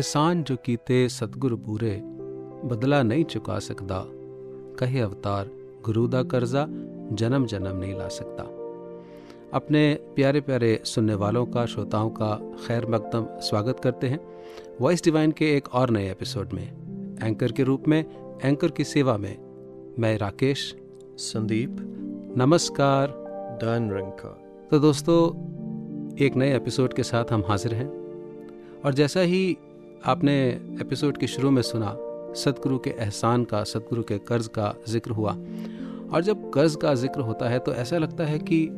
एहसान जो कीते सतगुर पूरे बदला नहीं चुका सकता कहे अवतार गुरु दा कर्जा जन्म जन्म नहीं ला सकता अपने प्यारे प्यारे सुनने वालों का श्रोताओं का खैर मकदम स्वागत करते हैं। वॉइस डिवाइन के एक और नए एपिसोड में एंकर के रूप में एंकर की सेवा में मैं राकेश। संदीप। नमस्कार। डन रंका तो दोस्तों एक नए एपिसोड के साथ हम हाजिर हैं। और जैसा ही आपने एपिसोड के शुरू में सुना सतगुरु के एहसान का सतगुरु के कर्ज का ज़िक्र हुआ। और जब कर्ज का ज़िक्र होता है तो ऐसा लगता है कि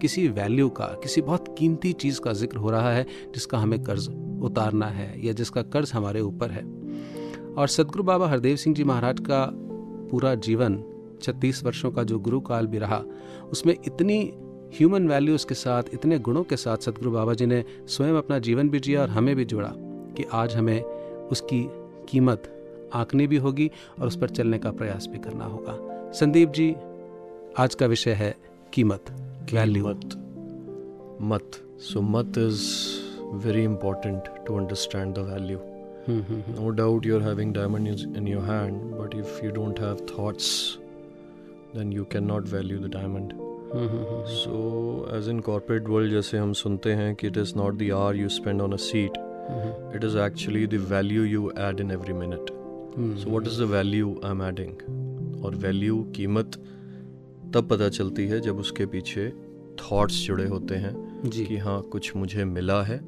किसी वैल्यू का, किसी बहुत कीमती चीज़ का ज़िक्र हो रहा है, जिसका हमें कर्ज उतारना है, या जिसका कर्ज हमारे ऊपर है। और सतगुरु बाबा हरदेव सिंह जी महाराज का पूरा जीवन, छत्तीस वर्षों का जो गुरु काल भी रहा, उसमें इतनी ह्यूमन वैल्यूज़ के साथ, इतने गुणों के साथ सदगुरु बाबा जी ने स्वयं अपना जीवन भी जिया और हमें भी जोड़ा। क्योंकि आज हमें उसकी कीमत आंकनी भी होगी और उस पर चलने का प्रयास भी करना होगा। संदीप जी आज का विषय है कीमत वैल्यू मत। मत सो मत is very important to understand the value no doubt you are having diamond in your hand but if you don't have thoughts then you can not value the diamond so as in corporate world जैसे हम सुनते हैं कि it is not the hour you spend on a seat it is actually the value you add in every minute. Mm-hmm. so what is the value I'm adding? और value कीमत तब पता चलती है जब उसके पीछे थॉट्स जुड़े होते हैं जी। कि हाँ कुछ मुझे मिला है।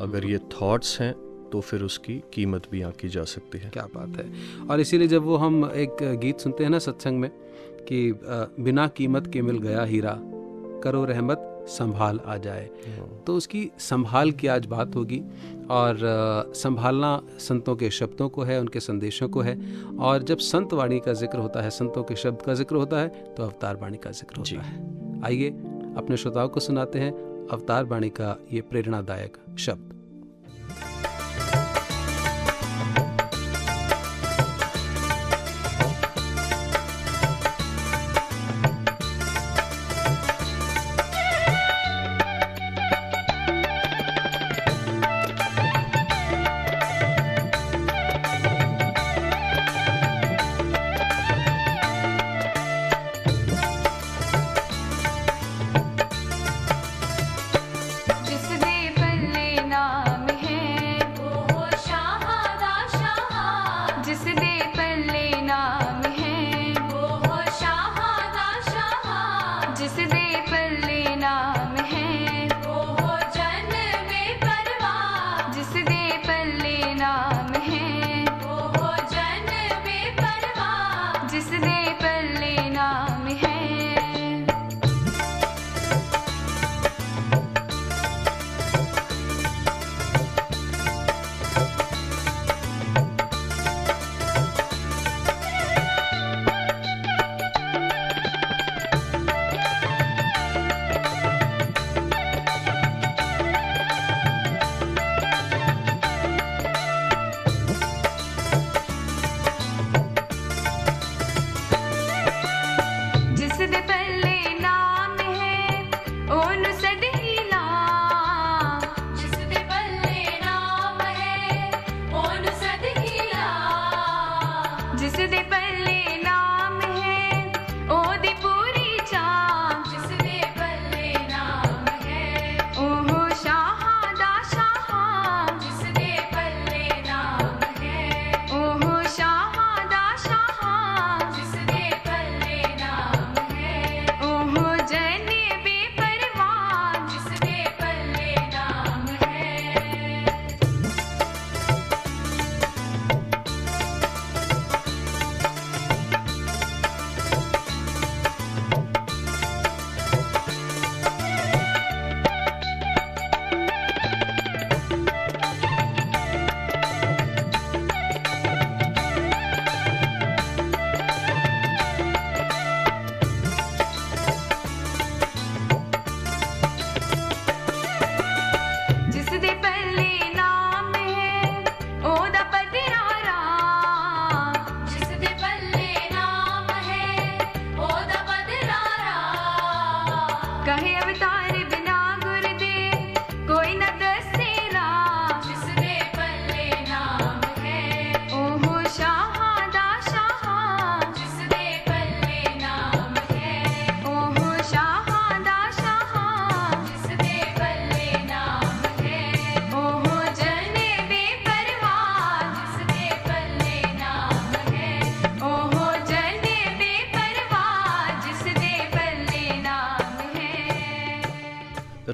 अगर ये थॉट्स हैं तो फिर उसकी कीमत भी आंकी जा सकती है। क्या बात है। और इसीलिए जब वो हम एक गीत सुनते हैं ना सत्संग में कि बिना कीमत के मिल गया हीरा करो रहमत संभाल आ जाए। तो उसकी संभाल की आज बात होगी और संभालना संतों के शब्दों को है उनके संदेशों को है और जब संत वाणी का ज़िक्र होता है संतों के शब्द का ज़िक्र होता है तो अवतार वाणी का ज़िक्र होता है। आइए अपने श्रोताओं को सुनाते हैं अवतार वाणी का ये प्रेरणादायक शब्द।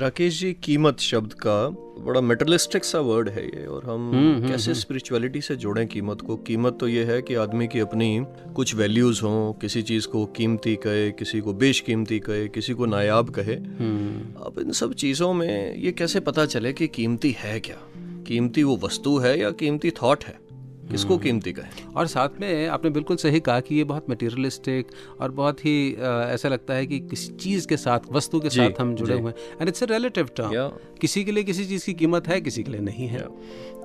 राकेश जी कीमत शब्द का बड़ा मेटलिस्टिक सा वर्ड है ये और हम हम्म, कैसे स्पिरिचुअलिटी से जोड़ें कीमत को? कीमत तो ये है कि आदमी की अपनी कुछ वैल्यूज़ हों किसी चीज़ को कीमती कहे किसी को बेशकीमती कहे किसी को नायाब कहे। हम्म, अब इन सब चीज़ों में ये कैसे पता चले कि कीमती है क्या? कीमती वो वस्तु है या कीमती थॉट है? किसको कीमती कहें? और साथ में आपने बिल्कुल सही कहा कि ये बहुत मटेरियलिस्टिक और बहुत ही आ, ऐसा लगता है कि किसी चीज़ के साथ वस्तु के साथ हम जुड़े हुए हैं। And it's a relative term किसी के लिए किसी चीज़ की कीमत है किसी के लिए नहीं है।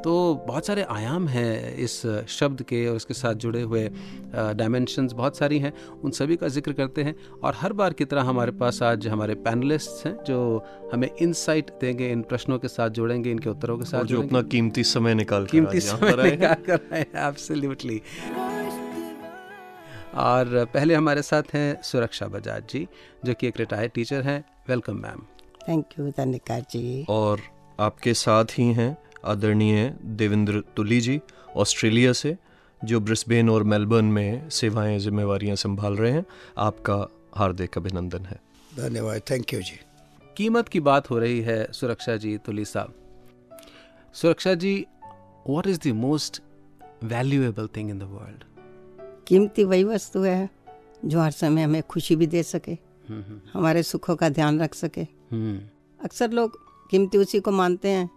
तो बहुत सारे आयाम हैं इस शब्द के और इसके साथ जुड़े हुए डायमेंशंस बहुत सारी हैं उन सभी का ज़िक्र करते हैं और हर बार की तरह हमारे पास आज हमारे पैनलिस्ट्स हैं जो हमें इनसाइट देंगे इन प्रश्नों के साथ जोड़ेंगे इनके उत्तरों के साथ जो अपना कीमती समय निकाल कर कीमती समय हैं। निकाल कर आए एब्सोल्युटली और पहले हमारे साथ हैं सुरक्षा बजाज जी जो कि एक रिटायर्ड टीचर हैं। Welcome ma'am thank you Dhanika ji. और आपके साथ ही हैं आदरणीय देवेंद्र तुली जी ऑस्ट्रेलिया से जो ब्रिस्बेन और मेलबर्न में सेवाएँ जिम्मेवारियाँ संभाल रहे हैं आपका हार्दिक अभिनंदन है। धन्यवाद थैंक यू जी। कीमत की बात हो रही है सुरक्षा ji Tuli sahab. Suraksha ji what is the most valuable thing in the world कीमती वही वस्तु है जो हर समय हमें खुशी भी दे सके हमारे सुखों का ध्यान रख सके। अक्सर लोग कीमती उसी को मानते हैं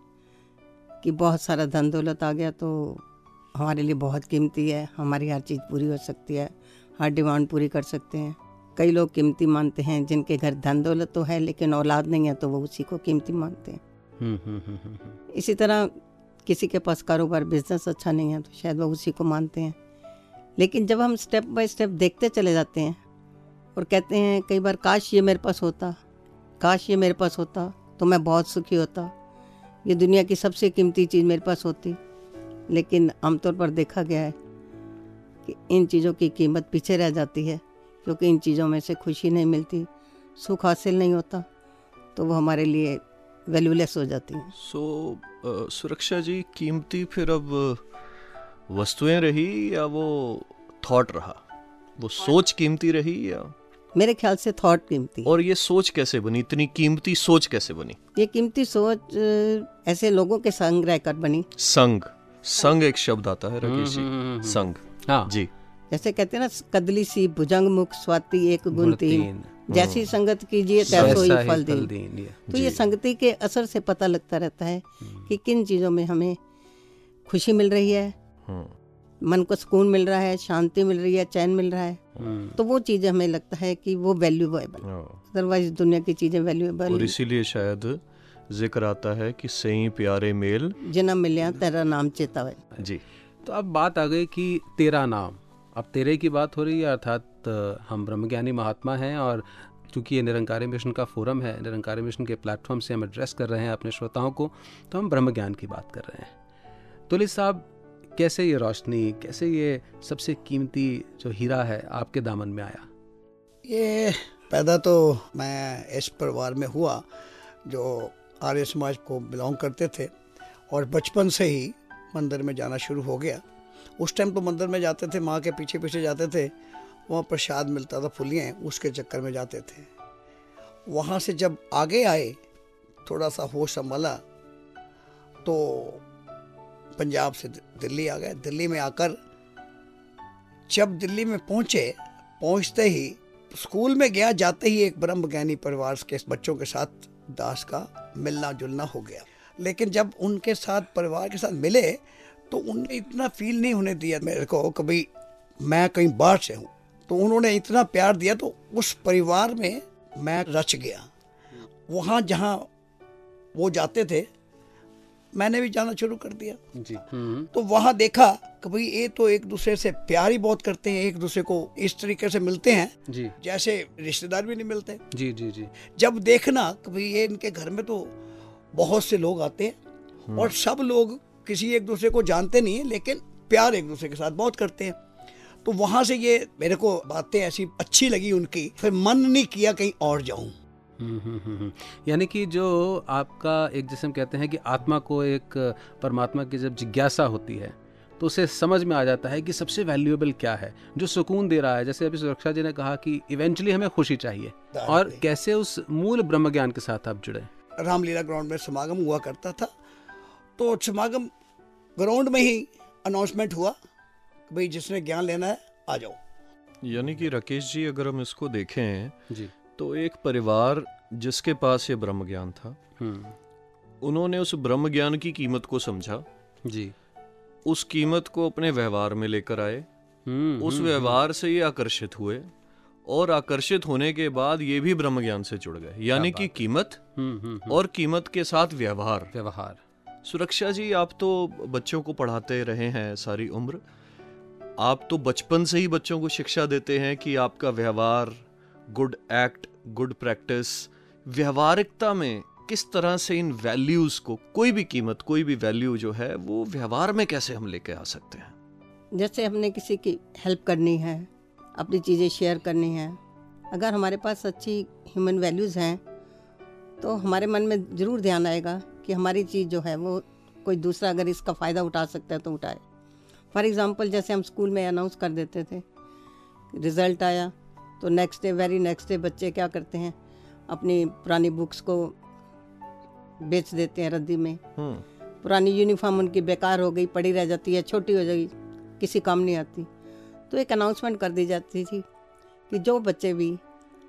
कि बहुत सारा धन दौलत आ गया तो हमारे लिए बहुत कीमती है हमारी हर चीज़ पूरी हो सकती है हर डिमांड पूरी कर सकते हैं। कई लोग कीमती मानते हैं जिनके घर धन दौलत तो है लेकिन औलाद नहीं है तो वो उसी को कीमती मानते हैं। इसी तरह किसी के पास कारोबार बिज़नेस अच्छा नहीं है तो शायद वो उसी को मानते हैं। लेकिन जब हम स्टेप बाय स्टेप देखते चले जाते हैं और कहते हैं कई बार काश ये मेरे पास होता काश ये मेरे पास होता तो मैं बहुत सुखी होता ये दुनिया की सबसे कीमती चीज़ मेरे पास होती। लेकिन आमतौर पर देखा गया है कि इन चीज़ों की कीमत पीछे रह जाती है क्योंकि इन चीज़ों में से खुशी नहीं मिलती सुख हासिल नहीं होता तो वो हमारे लिए वैल्यूलेस हो जाती हैं। सो अ, सुरक्षा जी कीमती फिर अब वस्तुएँ रही या वो थॉट रहा? वो सोच कीमती रही या मेरे ख्याल से थॉट कीमती। और ये सोच कैसे बनी? इतनी कीमती सोच कैसे बनी? ये कीमती सोच ऐसे लोगों के संग रहकर बनी। संग। संग एक शब्द आता है राकेश जी। संग। हाँ। जी। जैसे कहते हैं ना कदली सी भुजंग मुख स्वाति एक गुण तीन। जैसी संगत कीजिए तैसो वैसा ही फल ये। तो ये संगति के असर से पता लगता रहता है कि किन चीज़ों में हमें खुशी मिल रही है। हम्म। मन को सुकून मिल रहा है शांति मिल रही है चैन मिल रहा है। हम्म, तो वो चीज़ें हमें लगता है कि वो वैल्यूएबल हाँ। अदरवाइज़ दुनिया की चीज़ें वैल्यूएबल और इसीलिए शायद ज़िक्र आता है कि सही प्यारे मेल। जन्म मिलिया तेरा नाम चेतावे जी। तो अब बात आ गई कि तेरा नाम। अब तेरे की बात हो रही है अर्थात हम ब्रह्मज्ञानी महात्मा हैं और चूँकि ये निरंकारी मिशन का फोरम है निरंकारी मिशन के प्लेटफॉर्म से हम एड्रेस कर रहे हैं अपने श्रोताओं को तो हम ब्रह्म ज्ञान की बात कर रहे हैं। तुलिस साहब कैसे ये रोशनी, कैसे ये सबसे कीमती जो हीरा है आपके दामन में आया? ये पैदा तो मैं इस परिवार में हुआ, जो आर्य समाज को बिलोंग करते थे और बचपन से ही मंदिर में जाना शुरू हो गया। उस टाइम तो मंदिर में जाते थे, माँ के पीछे पीछे जाते थे, वहाँ प्रसाद मिलता था, फुलियाँ, उसके चक्कर में जाते थे। वहाँ से जब आगे आए, थोड़ा सा होश संभाला तो पंजाब से दिल्ली आ गए। दिल्ली में आकर जब दिल्ली में पहुँचे, पहुँचते ही स्कूल में गया, जाते ही एक ब्रह्म ज्ञानी परिवार के बच्चों के साथ दास का मिलना जुलना हो गया। लेकिन जब उनके साथ परिवार के साथ मिले तो उनने इतना फील नहीं होने दिया मेरे को कभी मैं कहीं बाहर से हूँ। तो उन्होंने इतना प्यार दिया तो उस परिवार में मैं रच गया। वहाँ जहाँ वो जाते थे मैंने भी जाना शुरू कर दिया। जी। हम्म। तो वहाँ देखा कि भाई ये तो एक दूसरे से प्यार ही बहुत करते हैं एक दूसरे को इस तरीके से मिलते हैं जी। जैसे रिश्तेदार भी नहीं मिलते। जी जी जी। जब देखना कि भाई ये इनके घर में तो बहुत से लोग आते हैं और सब लोग किसी एक दूसरे को जानते नहीं है लेकिन प्यार एक दूसरे के साथ बहुत करते हैं। तो वहाँ से ये मेरे को बातें ऐसी अच्छी लगी उनकी फिर मन नहीं किया कहीं और जाऊँ। यानी कि जो आपका एक जैसे हम कहते हैं कि आत्मा को एक परमात्मा की जब जिज्ञासा होती है तो उसे समझ में आ जाता है कि सबसे वैल्यूएबल क्या है जो सुकून दे रहा है। जैसे अभी सुरक्षा जी ने कहा कि इवेंचुअली हमें खुशी चाहिए। और कैसे उस मूल ब्रह्म ज्ञान के साथ आप जुड़े? रामलीला ग्राउंड में समागम हुआ करता था तो समागम ग्राउंड में ही अनाउंसमेंट हुआ कि भाई जिसने ज्ञान लेना है आ जाओ। यानी कि राकेश जी अगर हम इसको देखें जी। तो एक परिवार जिसके पास ये ब्रह्म ज्ञान था हम्म। उन्होंने उस ब्रह्म ज्ञान की कीमत को समझा। जी। उस कीमत को अपने व्यवहार में लेकर आए। हम्म उस व्यवहार से ये आकर्षित हुए और आकर्षित होने के बाद ये भी ब्रह्म ज्ञान से जुड़ गए। यानी कि कीमत हम्म हम्म। और कीमत के साथ व्यवहार। व्यवहार। सुरक्षा जी आप तो बच्चों को पढ़ाते रहे हैं सारी उम्र। आप तो बचपन से ही बच्चों को शिक्षा देते हैं कि आपका व्यवहार गुड एक्ट गुड प्रैक्टिस व्यवहारिकता में किस तरह से इन वैल्यूज़ को, कोई भी कीमत, कोई भी वैल्यू जो है, वो व्यवहार में कैसे हम लेके आ सकते हैं? जैसे हमने किसी की हेल्प करनी है, अपनी चीज़ें शेयर करनी है, अगर हमारे पास अच्छी ह्यूमन वैल्यूज़ हैं तो हमारे मन में ज़रूर ध्यान आएगा कि हमारी चीज़ जो है, वो कोई दूसरा अगर इसका फ़ायदा उठा सकता है तो उठाए। फॉर एग्ज़ाम्पल जैसे हम स्कूल में अनाउंस कर देते थे रिज़ल्ट आया तो next day very next day बच्चे क्या करते हैं? अपनी पुरानी बुक्स को बेच देते हैं रद्दी में। हम्म। पुरानी यूनिफॉर्म उनकी बेकार हो गई पड़ी रह जाती है छोटी हो जाएगी किसी काम नहीं आती। तो एक अनाउंसमेंट कर दी जाती थी कि जो बच्चे भी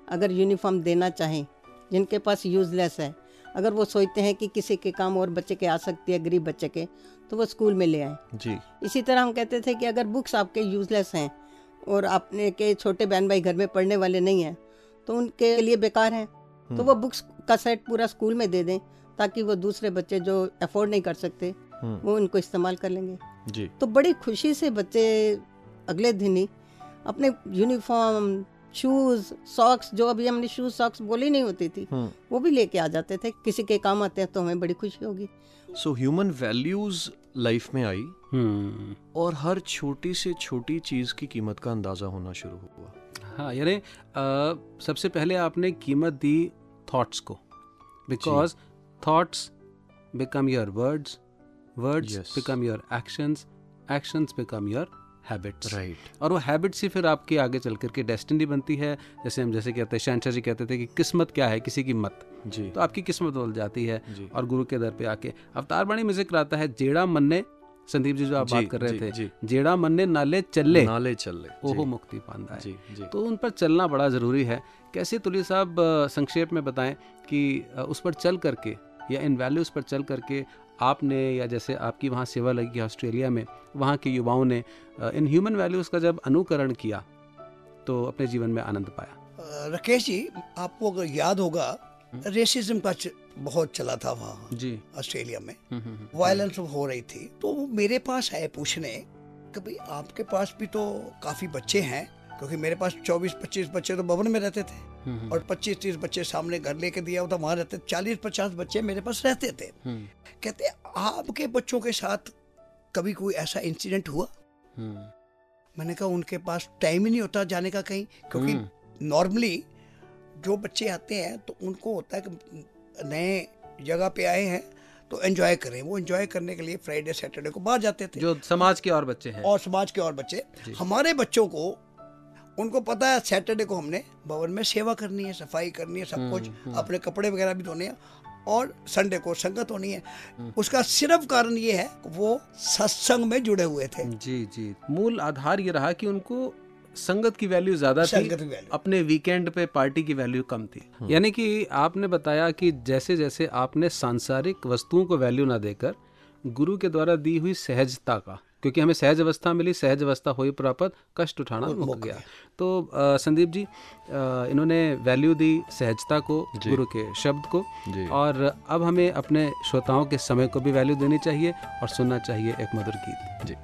अगर यूनिफॉर्म देना चाहें जिनके पास यूज़लेस है अगर वो सोचते हैं कि किसी के काम और बच्चे के आ सकती है गरीब बच्चे के तो वो स्कूल में ले आए। जी। इसी तरह हम कहते थे कि अगर बुक्स आपके यूज़लेस हैं और अपने के छोटे बहन भाई घर में पढ़ने वाले नहीं हैं तो उनके लिए बेकार हैं। तो वो बुक्स का सेट पूरा स्कूल में दे दें ताकि वो दूसरे बच्चे जो अफोर्ड नहीं कर सकते हम्म। वो उनको इस्तेमाल कर लेंगे। जी। तो बड़ी खुशी से बच्चे अगले दिन ही अपने यूनिफॉर्म शूज़ सॉक्स जो अभी हमने शूज़ सॉक्स बोली नहीं होती थी हम्म। वो भी लेके आ जाते थे। किसी के काम आते हैं तो हमें बड़ी खुशी होगी। सो ह्यूमन वैल्यूज़ लाइफ में आई हम्म और हर छोटी से छोटी चीज़ की कीमत का अंदाज़ा होना शुरू हुआ। हाँ यानी सबसे पहले आपने कीमत दी थॉट्स को। Because thoughts become your words words become your actions actions become your habits right और वो हैबिट्स ही फिर आपकी आगे चल करके डेस्टिनी बनती है। जैसे हम जैसे कहते हैं शहनशाह जी कहते थे कि किस्मत क्या है किसी की मत। जी। तो आपकी किस्मत बदल जाती है और गुरु के दर पे आके। अवतार बाणी में ज़िक्र आता है जेड़ा मन ने संदीप जी जो आप जी, बात कर रहे जी, थे जी। जेड़ा मन ने नाले चले नाले चल ओहो मुक्ति पांदा है। जी जी। तो उन पर चलना बड़ा ज़रूरी है। कैसे तुली साहब संक्षेप में बताएँ कि उस पर चल करके या इन वैल्यूज़ पर चल करके आपने या जैसे आपकी वहाँ सेवा लगी ऑस्ट्रेलिया में वहाँ के युवाओं ने इन ह्यूमन वैल्यूज़ का जब अनुकरण किया तो अपने जीवन में आनंद पाया? राकेश जी आपको अगर याद होगा रेसिज्म का बहुत चला था वहाँ जी। ऑस्ट्रेलिया में। हम्म, हम्म, हम्म। वायलेंस हो रही थी। तो वो मेरे पास है पूछने कि भाई आपके पास भी तो काफ़ी बच्चे हैं क्योंकि मेरे पास 24-25 बच्चे तो भवन में रहते थे। और 25-30 बच्चे सामने घर लेके दिया होता वहाँ रहते 40-50 बच्चे मेरे पास रहते थे। कहते आपके बच्चों के साथ कभी कोई ऐसा इंसिडेंट हुआ? मैंने कहा उनके पास टाइम ही नहीं होता जाने का कहीं क्योंकि। नॉर्मली जो बच्चे आते हैं तो उनको होता है कि नए जगह पे आए हैं तो एंजॉय करें। वो एंजॉय करने के लिए फ्राइडे सैटरडे को बाहर जाते थे। जो समाज के और बच्चे हैं। और समाज के और बच्चे। हमारे बच्चों को उनको पता है सैटरडे को हमने भवन में सेवा करनी है सफ़ाई करनी है सब कुछ। अपने कपड़े वगैरह भी धोने हैं और संडे को संगत होनी है। उसका सिर्फ़ कारण ये है वो सत्संग में जुड़े हुए थे। जी जी। मूल आधार ये रहा कि उनको संगत की वैल्यू ज़्यादा थी अपने वीकेंड पे पार्टी की वैल्यू कम थी। यानी कि आपने बताया कि जैसे जैसे आपने सांसारिक वस्तुओं को वैल्यू ना देकर गुरु के द्वारा दी हुई सहजता का क्योंकि हमें सहज अवस्था मिली सहज अवस्था हुई प्राप्त कष्ट उठाना मुक गया। तो अ, संदीप जी अ, इन्होंने वैल्यू दी सहजता को गुरु के शब्द को। और अब हमें अपने श्रोताओं के समय को भी वैल्यू देनी चाहिए और सुनना चाहिए एक मधुर गीत। जी।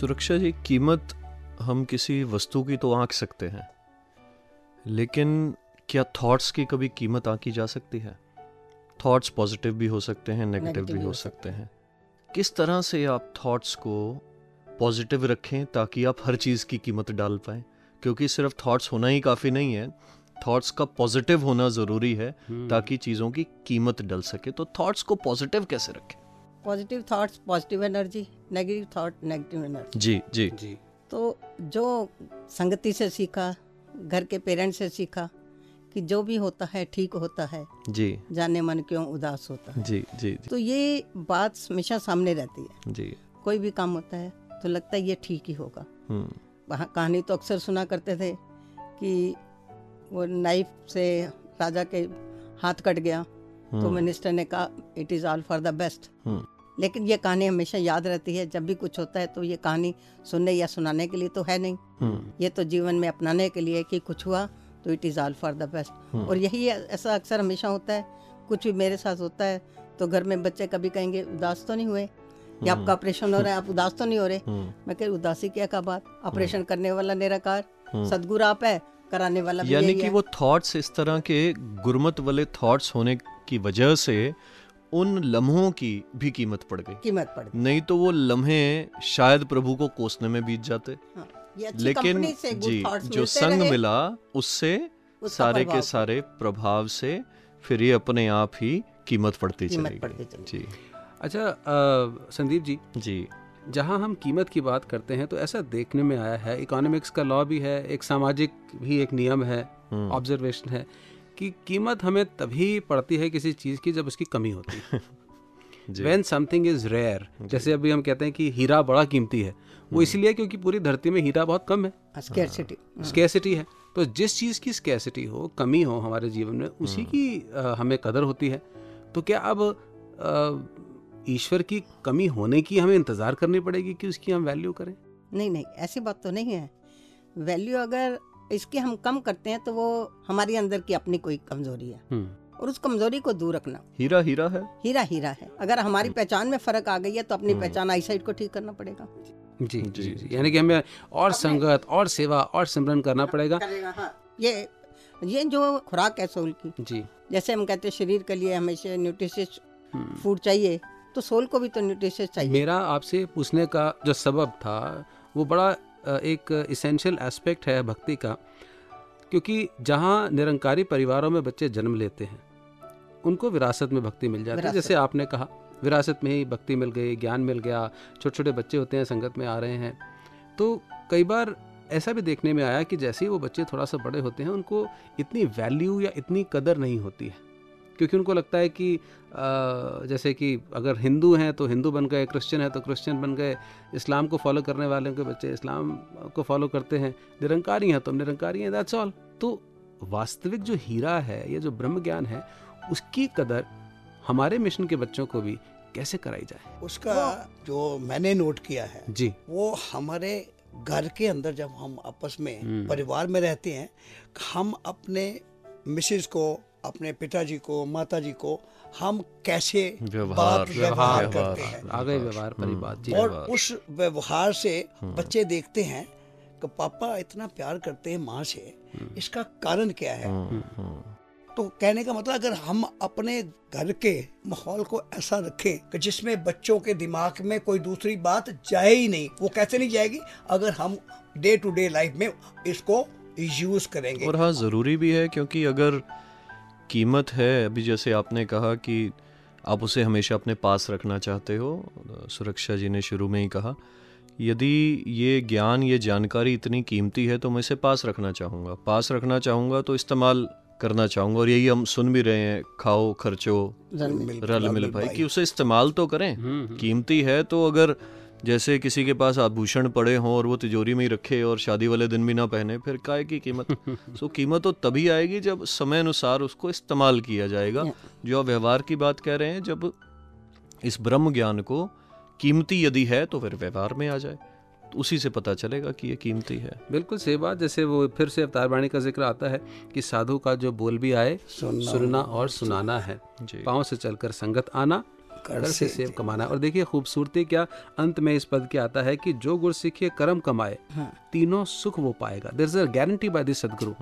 सुरक्षा जी कीमत हम किसी वस्तु की तो आंक सकते हैं लेकिन क्या थॉट्स की कभी कीमत आंकी जा सकती है? थॉट्स पॉजिटिव भी हो सकते हैं नेगेटिव भी हो सकते हैं। किस तरह से आप थॉट्स को पॉजिटिव रखें ताकि आप हर चीज़ की कीमत डाल पाएँ? क्योंकि सिर्फ़ थॉट्स होना ही काफ़ी नहीं है। थॉट्स का पॉजिटिव होना ज़रूरी है ताकि चीज़ों की कीमत डल सके। तो थॉट्स को पॉजिटिव कैसे रखें? Positive thoughts positive energy negative thought negative energy जी जी। जी। तो जो संगति से सीखा घर के पेरेंट्स से सीखा कि जो भी होता है ठीक होता है जी। जाने मन क्यों उदास होता है। जी जी जी। तो ये बात हमेशा सामने रहती है। जी। कोई भी काम होता है तो लगता है ये ठीक ही होगा। हम्म। वहाँ कहानी तो अक्सर सुना करते थे कि वो नाइफ से राजा के हाथ कट गया। तो मिनिस्टर ने कहा it is all for the best hmm. लेकिन ये कहानी हमेशा याद रहती है जब भी कुछ होता है तो ये कहानी सुनने या सुनाने के लिए तो है नहीं। हम्म। ये तो जीवन में अपनाने के लिए कि कुछ हुआ तो it is all for the best और यही ऐसा अक्सर हमेशा होता है कुछ भी मेरे साथ होता है तो घर में बच्चे कभी कहेंगे उदास तो नहीं हुए? या आपका ऑपरेशन हो रहा है आप उदास तो नहीं हो रहे? मैं कह उदासी क्या का बात? ऑपरेशन करने वाला निराकार। सदगुरु आप है कराने वाला यानी कि वो थॉट्स इस तरह के गुरमत वाले थॉट्स होने की वजह से उन लम्हों की भी कीमत पड़ गई। कीमत पड़ गई। नहीं तो वो लम्हे शायद प्रभु को कोसने में बीत जाते। हाँ, लेकिन जी जो संग मिला उससे सारे के सारे प्रभाव से फिर ये अपने आप ही कीमत पड़ती कीमत चली गई जी। अच्छा संदीप जी। जी। जहाँ हम कीमत की बात करते हैं तो ऐसा देखने में आया है इकोनॉमिक्स का लॉ भी है एक सामाजिक भी एक नियम है ऑब्जर्वेशन है कि कीमत हमें तभी पड़ती है किसी चीज़ की जब उसकी कमी होती है। वेन समथिंग इज़ रेयर जैसे अभी हम कहते हैं कि हीरा बड़ा कीमती है वो इसलिए क्योंकि पूरी धरती में हीरा बहुत कम है। स्केर्सिटी स्केसिटी है तो जिस चीज़ की स्केसिटी हो कमी हो हमारे जीवन में उसी की अ, हमें कदर होती है। तो क्या अब ईश्वर की कमी होने की हमें इंतज़ार करनी पड़ेगी कि उसकी हम वैल्यू करें? नहीं नहीं ऐसी बात तो नहीं है। वैल्यू अगर इसकी हम कम करते हैं तो वो हमारे अंदर की अपनी कोई कमज़ोरी है। हम्म, और उस कमज़ोरी को दूर रखना। हीरा हीरा है? हीरा हीरा है। अगर हमारी पहचान में फ़र्क आ गई है तो अपनी पहचान आई साइड को ठीक करना पड़ेगा। जी जी जी यानी कि हमें और संगत और सेवा और सिमरन करना पड़ेगा। हाँ। ये ये जो खुराक है सोल की जी। जैसे हम कहते हैं शरीर के लिए हमेशा न्यूट्रिशियस हम्म। फ़ूड चाहिए। तो सोल को भी तो न्यूट्रिशियस चाहिए। मेरा आपसे पूछने का जो सबब था वो बड़ा एक इसेंशियल एस्पेक्ट है भक्ति का क्योंकि जहाँ निरंकारी परिवारों में बच्चे जन्म लेते हैं उनको विरासत में भक्ति मिल जाती है। जैसे आपने कहा विरासत में ही भक्ति मिल गई ज्ञान मिल गया छोटे छोटे बच्चे होते हैं संगत में आ रहे हैं। तो कई बार ऐसा भी देखने में आया कि जैसे ही वो बच्चे थोड़ा सा बड़े होते हैं उनको इतनी वैल्यू या इतनी कदर नहीं होती है। क्योंकि उनको लगता है कि जैसे कि अगर हिंदू हैं तो हिंदू बन गए क्रिश्चियन है तो क्रिश्चियन बन गए इस्लाम को फॉलो करने वाले के बच्चे इस्लाम को फॉलो करते हैं निरंकारी हैं तो हम निरंकारी हैं दैट्स ऑल तो वास्तविक जो हीरा है या जो ब्रह्म ज्ञान है उसकी कदर हमारे मिशन के बच्चों को भी कैसे कराई जाए? उसका जो मैंने नोट किया है जी। वो हमारे घर के अंदर जब हम आपस में हम्म। परिवार में रहते हैं हम अपने मिसेज को अपने पिताजी को माताजी को हम कैसे व्यवहार, बात व्यवहार करते हैं। आ गए व्यवहार परी बात और उस व्यवहार से बच्चे देखते हैं कि पापा इतना प्यार करते हैं माँ से इसका कारण क्या है? तो कहने का मतलब अगर हम अपने घर के माहौल को ऐसा रखें कि जिसमें बच्चों के दिमाग में कोई दूसरी बात जाए ही नहीं वो कैसे नहीं जाएगी? अगर हम डे टू डे लाइफ में इसको यूज़ करेंगे। और हाँ ज़रूरी भी है क्योंकि अगर कीमत है? अभी जैसे आपने कहा कि आप उसे हमेशा अपने पास रखना चाहते हो सुरक्षा जी ने शुरू में ही कहा। यदि ये ज्ञान ये जानकारी इतनी कीमती है तो मैं इसे पास रखना चाहूँगा। पास रखना चाहूँगा तो इस्तेमाल करना चाहूँगा और यही हम सुन भी रहे हैं खाओ खर्चो रल मिल भाई कि उसे इस्तेमाल तो करें। हम्म, कीमती है तो अगर जैसे किसी के पास आभूषण पड़े हों और वो तिजोरी में ही रखे और शादी वाले दिन भी ना पहने फिर काय की कीमत? सो कीमत तो तभी आएगी जब समय अनुसार उसको इस्तेमाल किया जाएगा। जो आप व्यवहार की बात कह रहे हैं जब इस ब्रह्म ज्ञान को कीमती यदि है तो फिर व्यवहार में आ जाए। तो उसी से पता चलेगा कि ये कीमती है। बिल्कुल सही बात जैसे वो फिर से अवतार वाणी का ज़िक्र आता है कि साधु का जो बोल भी आए सुनना। सुनना और सुनाना है। पाँव से चलकर संगत आना कर से सेव कमाना है। और देखिए खूबसूरती क्या अंत में इस पद के आता है कि जो गुर सीखे कर्म कमाए हाँ। तीनों सुख वो पाएगा। There is a guarantee by this Sadguru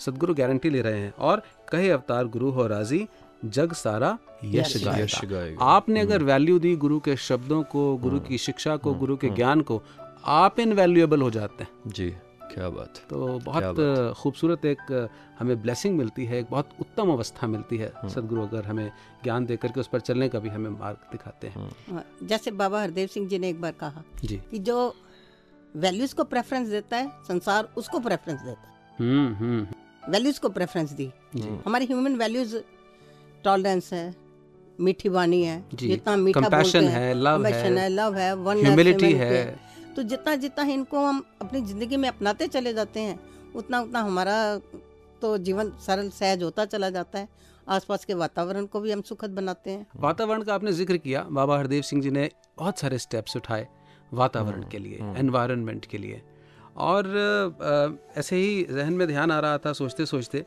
Sadguru guarantee ले रहे हैं। और कहे अवतार गुरु हो राज़ी जग सारा यश गाएगा। गाएगा। आपने अगर वैल्यू दी गुरु के शब्दों को गुरु की शिक्षा को गुरु के ज्ञान को आप इनवैल्यूएबल हो जाते हैं। जी। क्या बात तो बहुत खूबसूरत एक हमें ब्लेसिंग मिलती है एक बहुत उत्तम अवस्था मिलती है सदगुरु अगर हमें ज्ञान देकर के उस पर चलने का भी हमें मार्ग दिखाते हैं। हाँ, जैसे बाबा हरदेव सिंह जी ने एक बार कहा जी। कि जो वैल्यूज़ को प्रेफरेंस देता है संसार उसको प्रेफरेंस देता है। हम्म हम्म वैल्यूज़ को प्रेफरेंस दी। हमारी ह्यूमन वैल्यूज़ टॉलरेंस है मीठी वाणी है जितना मीठा बोलते हैं है, love compassion है, है लव है humanity है। तो जितना जितना इनको हम अपनी ज़िंदगी में अपनाते चले जाते हैं उतना उतना हमारा तो जीवन सरल सहज होता चला जाता है। आसपास के वातावरण को भी हम सुखद बनाते हैं। वातावरण का आपने ज़िक्र किया बाबा हरदेव सिंह जी ने बहुत सारे स्टेप्स उठाए वातावरण के लिए एनवायरनमेंट के लिए। और अ, ऐसे ही जहन में ध्यान आ रहा था सोचते सोचते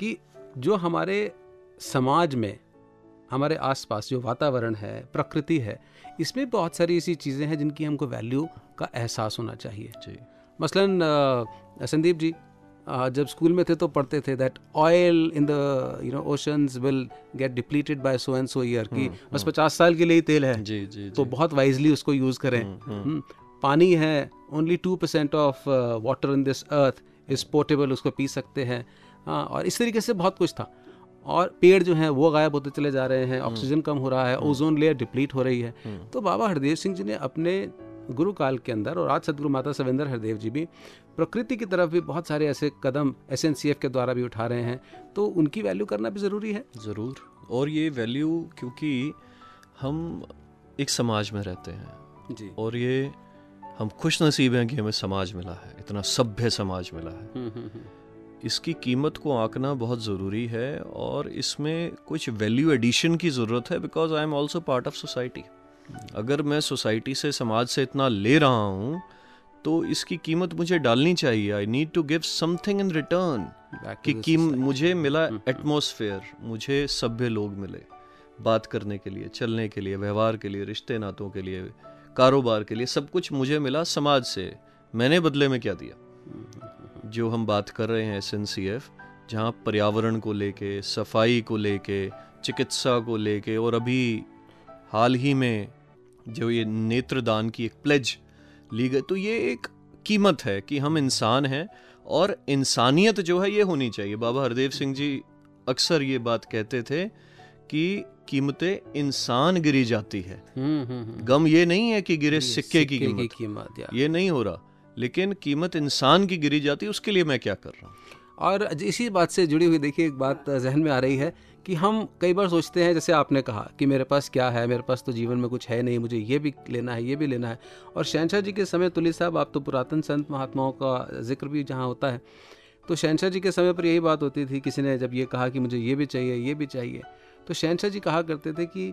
कि जो हमारे समाज में हमारे आसपास जो वातावरण है प्रकृति है इसमें बहुत सारी ऐसी चीज़ें हैं जिनकी हमको वैल्यू का एहसास होना चाहिए। जी। मसलन संदीप जी जब स्कूल में थे तो पढ़ते थे that oil in the you know oceans will get depleted by so and so year की बस पचास साल के लिए ही तेल है। जी जी तो बहुत वाइजली उसको यूज़ करें। हम्म, पानी है only two percent of water in this earth is portable उसको पी सकते हैं। हाँ और इस तरीके से बहुत कुछ था। और पेड़ जो हैं वो गायब होते चले जा रहे हैं ऑक्सीजन कम हो रहा है ओजोन लेयर डिप्लीट हो रही है। तो बाबा हरदेव सिंह जी ने अपने गुरु काल के अंदर और आज सदगुरु माता सविंदर हरदेव जी भी प्रकृति की तरफ़ भी बहुत सारे ऐसे कदम एसएनसीएफ के द्वारा भी उठा रहे हैं। तो उनकी वैल्यू करना भी ज़रूरी है। ज़रूर। और ये वैल्यू क्योंकि हम एक समाज में रहते हैं। जी। और ये हम खुश नसीब हैं कि हमें समाज मिला है इतना सभ्य समाज मिला है। इसकी कीमत को आंकना बहुत ज़रूरी है और इसमें कुछ वैल्यू एडिशन की ज़रूरत है because I am also part of society अगर मैं सोसाइटी से समाज से इतना ले रहा हूँ तो इसकी कीमत मुझे डालनी चाहिए। I need to give something in return कि कीम मुझे मिला एटमॉस्फेयर मुझे सभ्य लोग मिले बात करने के लिए चलने के लिए व्यवहार के लिए रिश्ते नातों के लिए कारोबार के लिए सब कुछ मुझे मिला समाज से। मैंने बदले में क्या दिया? जो हम बात कर रहे हैं एस एन सी एफ़ जहाँ पर्यावरण को लेके सफ़ाई को लेके चिकित्सा को लेके और अभी हाल ही में जो ये नेत्रदान की एक प्लेज ली गई तो ये एक कीमत है कि हम इंसान हैं और इंसानियत जो है ये होनी चाहिए। बाबा हरदेव सिंह जी अक्सर ये बात कहते थे कि कीमतें इंसान गिरी जाती है। हम्म हम्म हम्म। गम ये नहीं है कि गिरे सिक्के की कीमत। कीमत ये नहीं हो रहा। लेकिन कीमत इंसान की गिरी जाती है उसके लिए मैं क्या कर रहा हूँ? और इसी बात से जुड़ी हुई देखिए एक बात जहन में आ रही है कि हम कई बार सोचते हैं जैसे आपने कहा कि मेरे पास क्या है मेरे पास तो जीवन में कुछ है नहीं मुझे ये भी लेना है ये भी लेना है। और शहनशाह जी के समय तुली साहब आप तो पुरातन संत महात्माओं का ज़िक्र भी जहाँ होता है। तो शहनशाह जी के समय पर यही बात होती थी किसी ने जब ये कहा कि मुझे ये भी चाहिए ये भी चाहिए तो शहनशाह जी कहा करते थे कि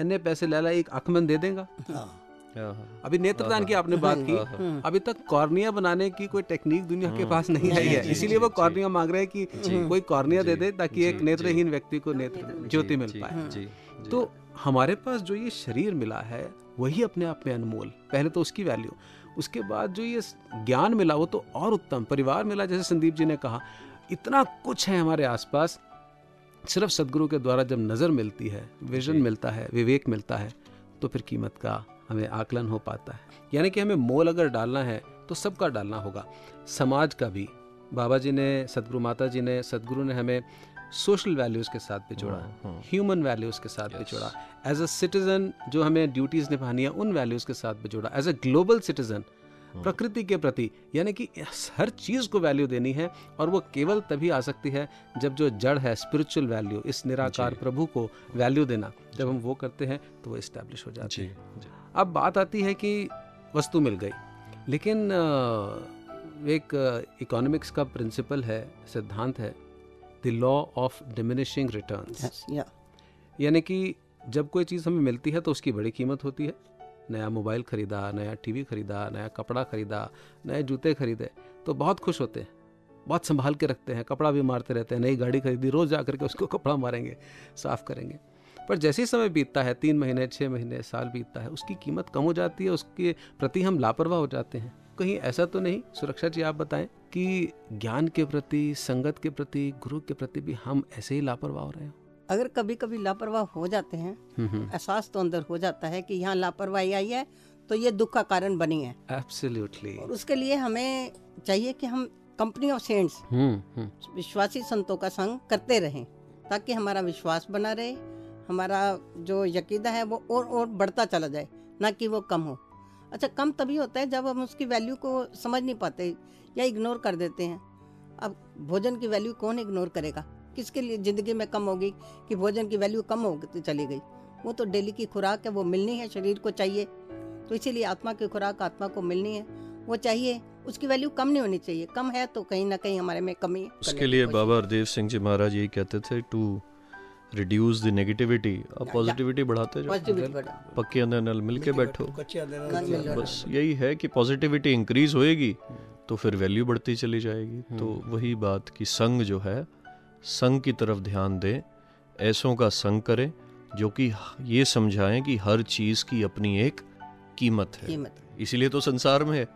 एने पैसे लाला एक आंखमन दे देगा? हाँ। अभी नेत्रदान की आपने बात की। अभी तक कॉर्निया बनाने की कोई टेक्निक दुनिया के पास नहीं आई है। इसीलिए वो कॉर्निया मांग रहे हैं कि कोई कॉर्निया दे दे ताकि एक नेत्रहीन व्यक्ति को नेत्र ज्योति मिल पाए। तो हमारे पास जो ये शरीर मिला है वही अपने आप में अनमोल। पहले तो उसकी वैल्यू उसके बाद जो ये ज्ञान मिला वो तो और उत्तम। परिवार मिला जैसे संदीप जी ने कहा। इतना कुछ है हमारे आसपास सिर्फ़ सदगुरु के द्वारा जब नज़र मिलती है विजन मिलता है विवेक मिलता है तो फिर कीमत का हमें आकलन हो पाता है। यानी कि हमें मोल अगर डालना है तो सबका डालना होगा। समाज का भी। बाबा जी ने सदगुरु माता जी ने सदगुरु ने हमें सोशल वैल्यूज़ के साथ भी जोड़ा। ह्यूमन वैल्यूज़ के साथ भी जोड़ा। एज अ सिटीज़न जो हमें ड्यूटीज़ निभानी है उन वैल्यूज़ के साथ भी जोड़ा। एज अ ग्लोबल सिटीज़न प्रकृति के प्रति यानी कि हर चीज़ को वैल्यू देनी है और वो केवल तभी आ सकती है जब जो जड़ है स्पिरिचुअल वैल्यू इस निराकार प्रभु को वैल्यू देना। जब हम वो करते हैं तो वो इस्टेब्लिश हो जाती है। अब बात आती है कि वस्तु मिल गई। लेकिन एक इकोनॉमिक्स का प्रिंसिपल है सिद्धांत है the law of diminishing return यानी कि जब कोई चीज़ हमें मिलती है तो उसकी बड़ी कीमत होती है। नया मोबाइल खरीदा नया टीवी खरीदा नया कपड़ा खरीदा नए जूते खरीदे तो बहुत खुश होते हैं बहुत संभाल के रखते हैं कपड़ा भी मारते रहते हैं नई गाड़ी खरीदी रोज़ जा करके उसको कपड़ा मारेंगे साफ़ करेंगे। पर जैसे ही समय बीतता है तीन महीने छः महीने साल बीतता है उसकी कीमत कम हो जाती है उसके प्रति हम लापरवाह हो जाते हैं। कहीं ऐसा तो नहीं? सुरक्षा जी आप बताएँ कि ज्ञान के प्रति संगत के प्रति गुरु के प्रति भी हम ऐसे ही लापरवाह हो रहे हैं? अगर कभी कभी लापरवाह हो जाते हैं हम्म, हम्म। एहसास तो अंदर हो जाता है कि यहाँ लापरवाही आई है तो ये दुख का कारण बनी है। एब्सोल्युटली और उसके लिए हमें चाहिए कि हम कंपनी ऑफ़ सेंट्स विश्वासी संतों का संग करते रहें ताकि हमारा विश्वास बना रहे हमारा जो यकीदा है वो और और बढ़ता चला जाए ना कि वो कम हो। अच्छा कम तभी होता है जब हम उसकी वैल्यू को समझ नहीं पाते या इग्नोर कर देते हैं। अब भोजन की वैल्यू कौन इग्नोर करेगा? किसके लिए ज़िंदगी में कम होगी कि भोजन की वैल्यू कम होती चली गई? वो तो डेली की खुराक है वो मिलनी है शरीर को चाहिए। तो इसीलिए आत्मा की खुराक आत्मा को मिलनी है वो चाहिए। उसकी वैल्यू कम नहीं होनी चाहिए। कम है तो कहीं ना कहीं हमारे में कमी है। उसके लिए बाबा हरदेव सिंह जी महाराज यही कहते थे टू रिड्यूस द नेगेटिविटी अब पॉजिटिविटी बढ़ाते जाओ। पक्के अंदर नल मिल के बैठो। बस यही है कि पॉजिटिविटी इंक्रीज होएगी तो फिर वैल्यू बढ़ती चली जाएगी। तो वही बात कि संग जो है संग की तरफ़ ध्यान दें ऐसों का संग करें जो कि ये समझाएँ कि हर चीज़ की अपनी एक कीमत है। इसीलिए तो संसार में है।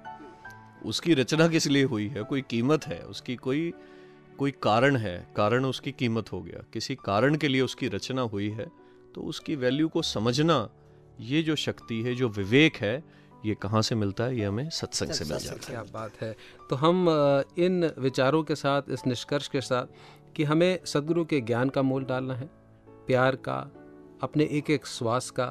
उसकी रचना किस लिए हुई है? कोई कीमत है? उसकी कोई कोई कारण है, कारण उसकी कीमत हो गया। किसी कारण के लिए उसकी रचना हुई है तो उसकी वैल्यू को समझना ये जो शक्ति है, जो विवेक है, ये कहाँ से मिलता है? ये हमें सत्संग से मिल जाता है। क्या बात है। तो हम इन विचारों के साथ, इस निष्कर्ष के साथ कि हमें सदगुरु के ज्ञान का मोल डालना है, प्यार का, अपने एक एक श्वास का,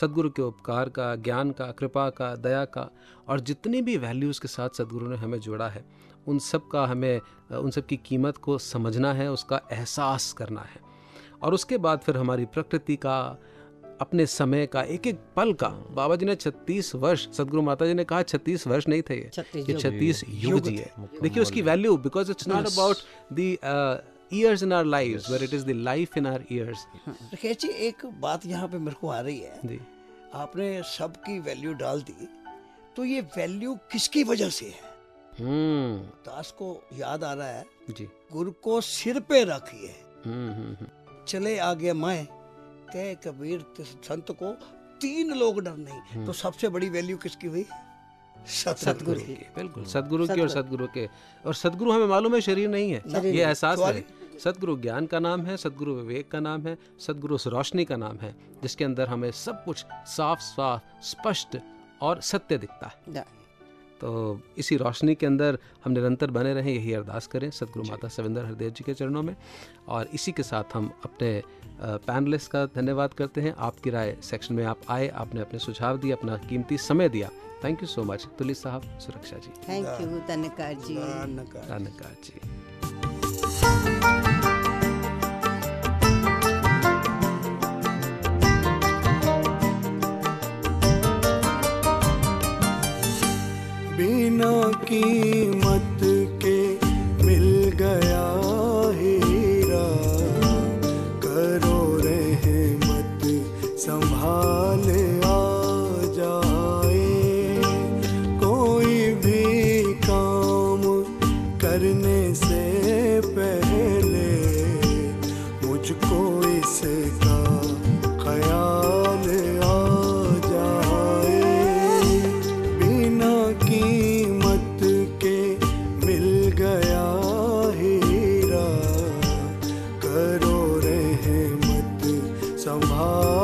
सदगुरु के उपकार का, ज्ञान का, कृपा का, दया का, और जितनी भी वैल्यूज़ के साथ सदगुरु ने हमें जोड़ा है उन सब का हमें उन सब की कीमत को समझना है उसका एहसास करना है। और उसके बाद फिर हमारी प्रकृति का अपने समय का एक एक पल का बाबा जी ने 36 वर्ष सदगुरु माता जी ने कहा 36 वर्ष नहीं थे ये 36 ये 36 युग जी है। देखिए उसकी value because it's not about the years in our lives where it is the life in our years Rakesh ji एक बात यहाँ पे मेरे को आ रही है। जी। आपने सबकी वैल्यू डाल दी तो ये वैल्यू किसकी वजह से है? दास को याद आ रहा है। जी। गुरु को सिर पे रखिए। हम्म हम्म हम्म। चले आगे मैं। कह कबीर संत को तीन लोग डर नहीं। तो सबसे बड़ी वैल्यू किसकी हुई? सतगुरु की। की बिल्कुल। सदगुरु की और सतगुरु। के। और सतगुरु हमें मालूम है शरीर नहीं है। ये एहसास है। सदगुरु ज्ञान का नाम है सदगुरु विवेक का नाम है सदगुरु उस रोशनी का नाम है जिसके अंदर हमें सब कुछ साफ़ साफ़ स्पष्ट और सत्य दिखता है। तो इसी रोशनी के अंदर हम निरंतर बने रहें यही अरदास करें सदगुरु माता सविंदर हरदेव जी के चरणों में। और इसी के साथ हम अपने पैनलिस्ट का धन्यवाद करते हैं। आपकी राय सेक्शन में आप आए आपने अपने सुझाव दिए अपना कीमती समय दिया। Thank you so much Tulis sahab Suraksha ji. Thank you धन्यकार जी। धन्यकार। जी। बिना সম্ভব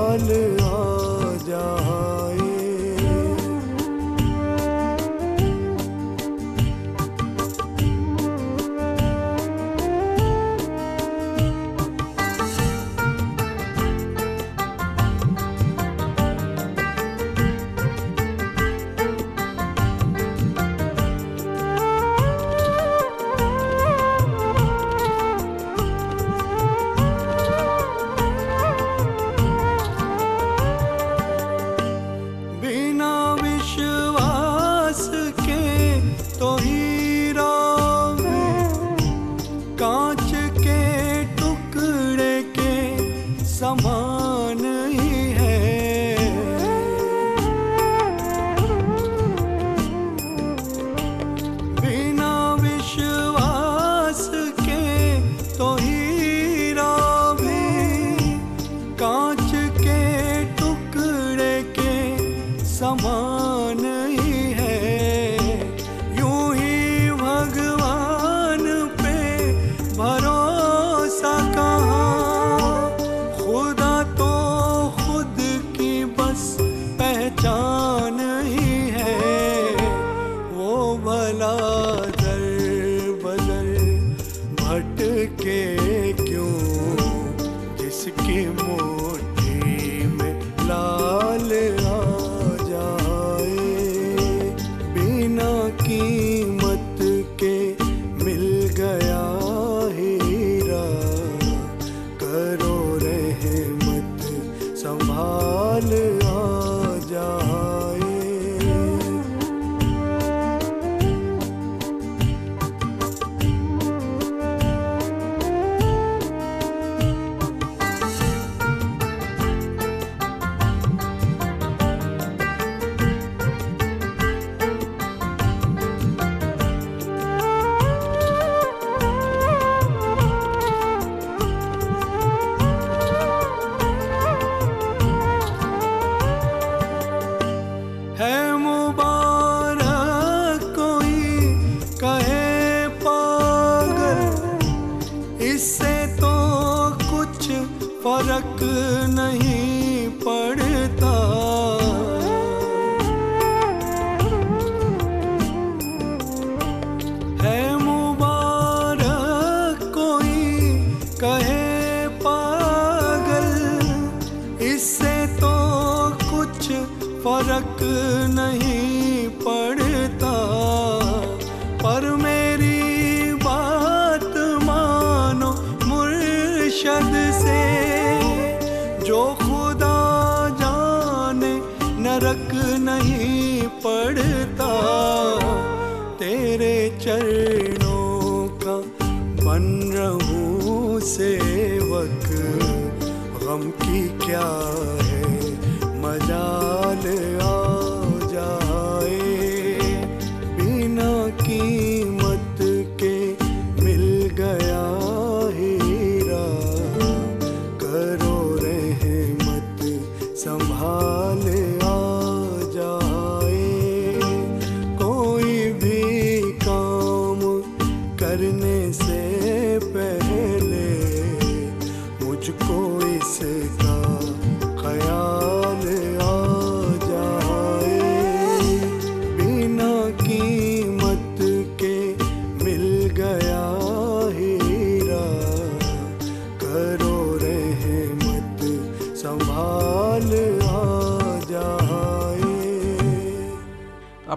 करने से पहले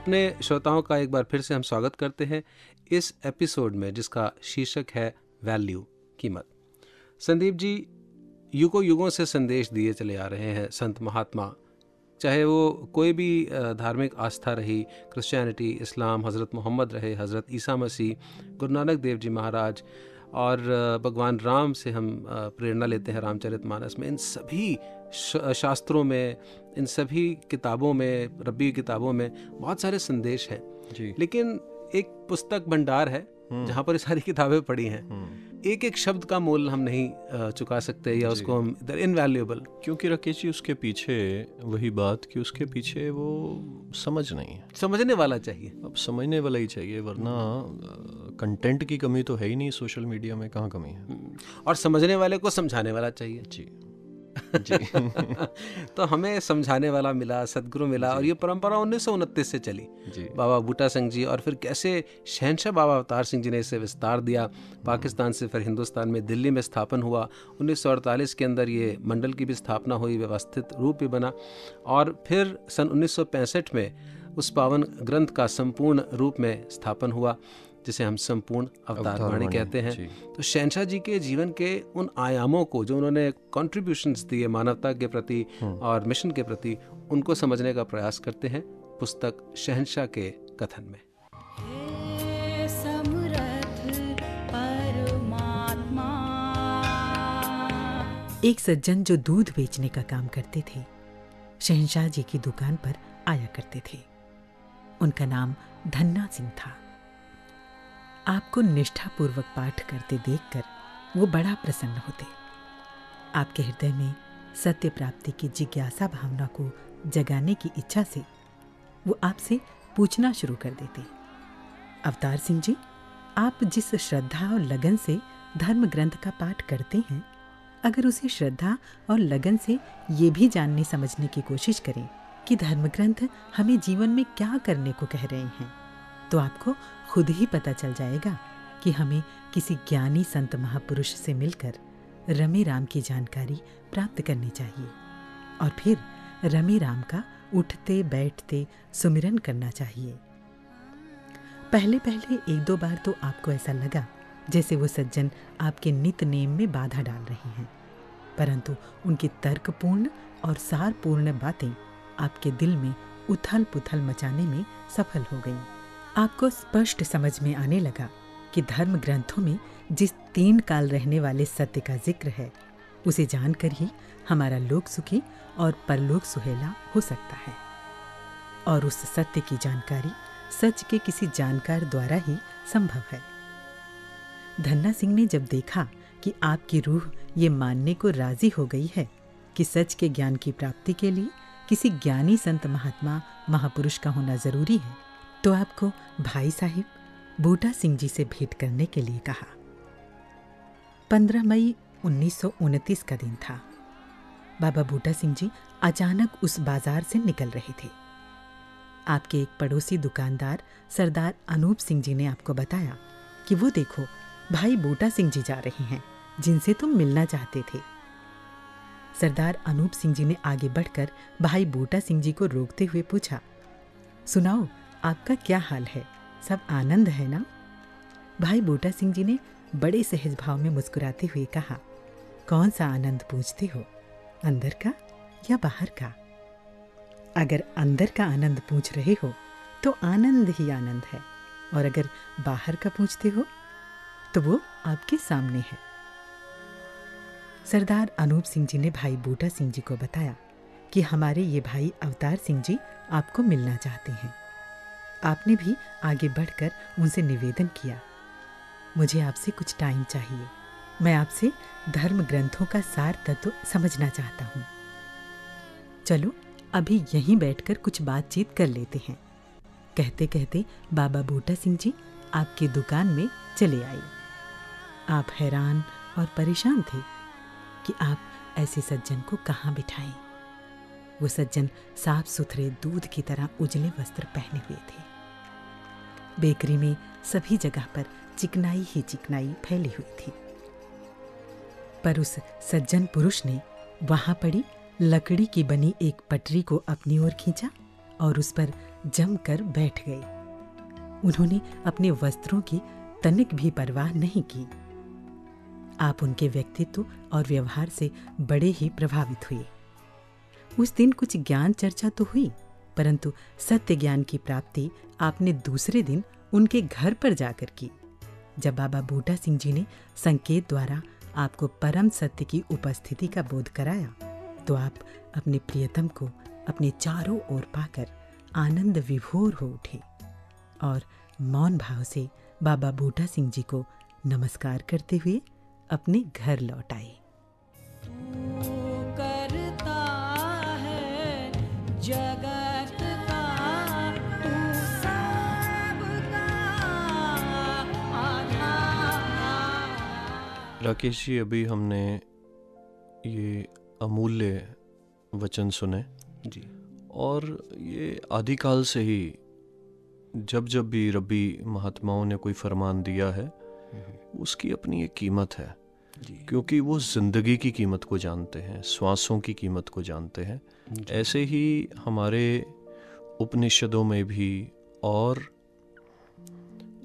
अपने श्रोताओं का एक बार फिर से हम स्वागत करते हैं इस एपिसोड में, जिसका शीर्षक है वैल्यू, कीमत। संदीप जी, युगों युगों से संदेश दिए चले आ रहे हैं संत महात्मा। चाहे वो कोई भी धार्मिक आस्था रही, क्रिश्चियनिटी, इस्लाम, हज़रत मोहम्मद रहे, हज़रत ईसा मसीह, गुरु नानक देव जी महाराज, और भगवान राम से हम प्रेरणा लेते हैं रामचरितमानस में। इन सभी शास्त्रों में इन सभी किताबों में रब्बी किताबों में बहुत सारे संदेश हैं। लेकिन एक पुस्तक भंडार है जहाँ पर सारी किताबें पड़ी हैं। एक एक शब्द का मोल हम नहीं चुका सकते या उसको हम इनवैल्यूएबल क्योंकि राकेश जी उसके पीछे वही बात कि उसके पीछे वो समझ नहीं है। समझने वाला चाहिए। अब समझने वाला ही चाहिए वरना कंटेंट की कमी तो है ही नहीं सोशल मीडिया में कहाँ कमी है? और समझने वाले को समझाने वाला चाहिए। जी। तो हमें समझाने वाला मिला सदगुरु मिला और ये परंपरा उन्नीस सौ उनतीस से चली। बाबा बूटा सिंह जी और फिर कैसे शहनशाह बाबा अवतार सिंह जी ने इसे विस्तार दिया पाकिस्तान से फिर हिंदुस्तान में दिल्ली में स्थापन हुआ 1948 के अंदर ये मंडल की भी स्थापना हुई व्यवस्थित रूप भी बना और फिर सन 1965 में उस पावन ग्रंथ का संपूर्ण रूप में स्थापन हुआ। जिसे हम संपूर्ण अवतार वाणी अवतारवाणी, कहते हैं। तो शहनशाह जी के जीवन के उन आयामों को जो उन्होंने कॉन्ट्रीब्यूशंस दिए मानवता के प्रति और मिशन के प्रति उनको समझने का प्रयास करते हैं पुस्तक शहनशाह के कथन में। एक सज्जन जो दूध बेचने का काम करते थे शहनशाह जी की दुकान पर आया करते थे। उनका नाम धन्ना सिंह था। आपको निष्ठापूर्वक पाठ करते देखकर वो बड़ा प्रसन्न होते। आपके हृदय में सत्य प्राप्ति की जिज्ञासा भावना को जगाने की इच्छा से वो आपसे पूछना शुरू कर देते। अवतार सिंह जी, आप जिस श्रद्धा और लगन से धर्म ग्रंथ का पाठ करते हैं, अगर उसी श्रद्धा और लगन से ये भी जानने समझने की कोशिश करें कि धर्म ग्रंथ हमें जीवन में क्या करने को कह रहे हैं। तो आपको खुद ही पता चल जाएगा कि हमें किसी ज्ञानी संत महापुरुष से मिलकर रमे राम की जानकारी प्राप्त करनी चाहिए और फिर रमे राम का उठते, बैठते सुमिरन करना चाहिए पहले पहले एक दो बार तो आपको ऐसा लगा जैसे वो सज्जन आपके नित नेम में बाधा डाल रहे हैं, परंतु उनकी तर्कपूर्ण और सारपूर्ण बातें आपके दिल में उथल पुथल मचाने में सफल हो गईं। आपको स्पष्ट समझ में आने लगा कि धर्म ग्रंथों में जिस तीन काल रहने वाले सत्य का ज़िक्र है, उसे जानकर ही हमारा लोक सुखी और परलोक सुहेला हो सकता है। और उस सत्य की जानकारी सच के किसी जानकार द्वारा ही संभव है। धन्ना सिंह ने जब देखा कि आपकी रूह ये मानने को राज़ी हो गई है कि सच के ज्ञान की प्राप्ति के लिए किसी ज्ञानी संत महात्मा महापुरुष का होना ज़रूरी है तो आपको भाई साहिब बूटा सिंह जी से भेंट करने के लिए कहा। 15 मई 1929 का दिन था। बाबा बूटा सिंह जी अचानक उस बाज़ार से निकल रहे थे। आपके एक पड़ोसी दुकानदार, सरदार अनूप सिंह जी ने आपको बताया कि वो देखो, भाई बूटा सिंह जी जा रहे हैं, जिनसे तुम मिलना चाहते थे। सरदार अनूप सिंह जी ने आगे बढ़कर भाई बूटा सिंह जी को रोकते हुए पूछा, सुनाओ आपका क्या हाल है? सब आनंद है ना? भाई बूटा सिंह जी ने बड़े सहज भाव में मुस्कुराते हुए कहा, कौन सा आनंद पूछते हो? अंदर का या बाहर का? अगर अंदर का आनंद पूछ रहे हो तो आनंद ही आनंद है। और अगर बाहर का पूछते हो तो वो आपके सामने है। सरदार अनूप सिंह जी ने भाई बूटा सिंह जी को बताया कि हमारे ये भाई अवतार सिंह जी आपको मिलना चाहते हैं। आपने भी आगे बढ़कर उनसे निवेदन किया। मुझे आपसे कुछ टाइम चाहिए। मैं आपसे धर्म ग्रंथों का सार तत्व समझना चाहता हूँ। चलो, अभी यहीं बैठकर कुछ बातचीत कर लेते हैं। कहते कहते बाबा बूटा सिंह जी आपकी दुकान में चले आए। आप हैरान और परेशान थे कि आप ऐसे सज्जन को कहाँ बिठाएँ। वो सज्जन साफ़ सुथरे दूध की तरह उजले वस्त्र पहने हुए थे। बेकरी में सभी जगह पर चिकनाई ही चिकनाई फैली हुई थी। पर उस सज्जन पुरुष ने वहाँ पड़ी लकड़ी की बनी एक पटरी को अपनी ओर खींचा और उस पर जमकर बैठ गए। उन्होंने अपने वस्त्रों की तनिक भी परवाह नहीं की। आप उनके व्यक्तित्व और व्यवहार से बड़े ही प्रभावित हुए। उस दिन कुछ ज्ञान चर्चा तो हुई। परंतु सत्य ज्ञान की प्राप्ति आपने दूसरे दिन उनके घर पर जाकर की। जब बाबा बूटा सिंह जी ने संकेत द्वारा आपको परम सत्य की उपस्थिति का बोध कराया तो आप अपने प्रियतम को अपने चारों ओर पाकर आनंद विभोर हो उठे और मौन भाव से बाबा बूटा सिंह जी को नमस्कार करते हुए अपने घर लौट आए। राकेश जी अभी हमने ये अमूल्य वचन सुने। जी। और ये आदिकाल से ही जब जब भी रबी महात्माओं ने कोई फरमान दिया है उसकी अपनी एक कीमत है। जी। क्योंकि वो ज़िंदगी की कीमत को जानते हैं श्वासों की कीमत को जानते हैं। ऐसे ही हमारे उपनिषदों में भी और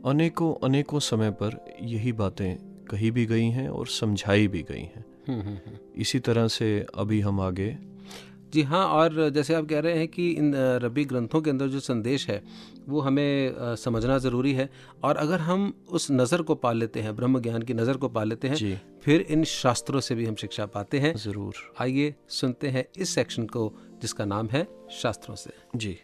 अनेकों अनेकों समय पर यही बातें कही भी गई हैं और समझाई भी गई हैं। हम्म, हम्म, हम्म। इसी तरह से अभी हम आगे जी हाँ और जैसे आप कह रहे हैं कि इन रबी ग्रंथों के अंदर जो संदेश है वो हमें समझना ज़रूरी है। और अगर हम उस नज़र को पा लेते हैं ब्रह्म ज्ञान की नज़र को पा लेते हैं फिर इन शास्त्रों से भी हम शिक्षा पाते हैं। ज़रूर। आइए सुनते हैं इस सेक्शन को जिसका नाम है शास्त्रों से। जी।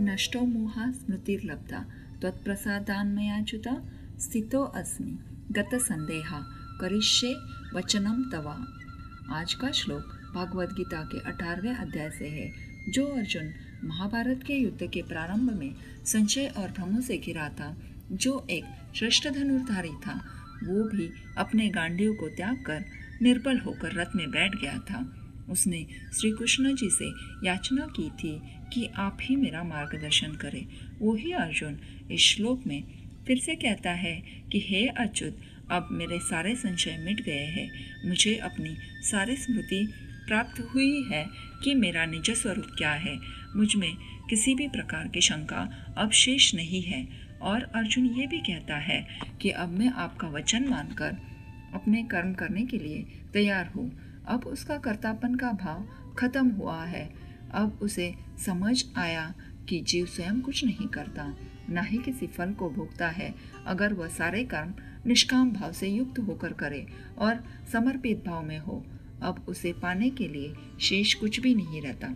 नष्टो मोहा स्मृतिर्लब्धा। त्वत्प्रसादान्मयाच्युत स्थितो अस्मि। गतसंदेहा करिष्ये वचनम तवा। आज का श्लोक भागवत गीता के अठारहवें अध्याय से है, जो अर्जुन महाभारत के युद्ध के प्रारंभ में संशय और भ्रमों से घिरा था। जो एक श्रेष्ठ धनुर्धारी था, वो भी अपने गांडियों को त्याग कर निर्बल होकर रथ में बैठ गया था। उसने श्री कृष्ण जी से याचना की थी कि आप ही मेरा मार्गदर्शन करें। वही अर्जुन इस श्लोक में फिर से कहता है कि, हे अच्युत, अब मेरे सारे संशय मिट गए हैं। मुझे अपनी सारी स्मृति प्राप्त हुई है कि मेरा निज स्वरूप क्या है। मुझमें किसी भी प्रकार की शंका अब शेष नहीं है। और अर्जुन ये भी कहता है कि, अब मैं आपका वचन मानकर अपने कर्म करने के लिए तैयार हूँ। अब उसका कर्तापन का भाव खत्म हुआ है। अब उसे समझ आया कि जीव स्वयं कुछ नहीं करता, न ही किसी फल को भोगता है, अगर वह सारे कर्म निष्काम भाव से युक्त होकर करे और समर्पित भाव में हो, अब उसे पाने के लिए शेष कुछ भी नहीं रहता।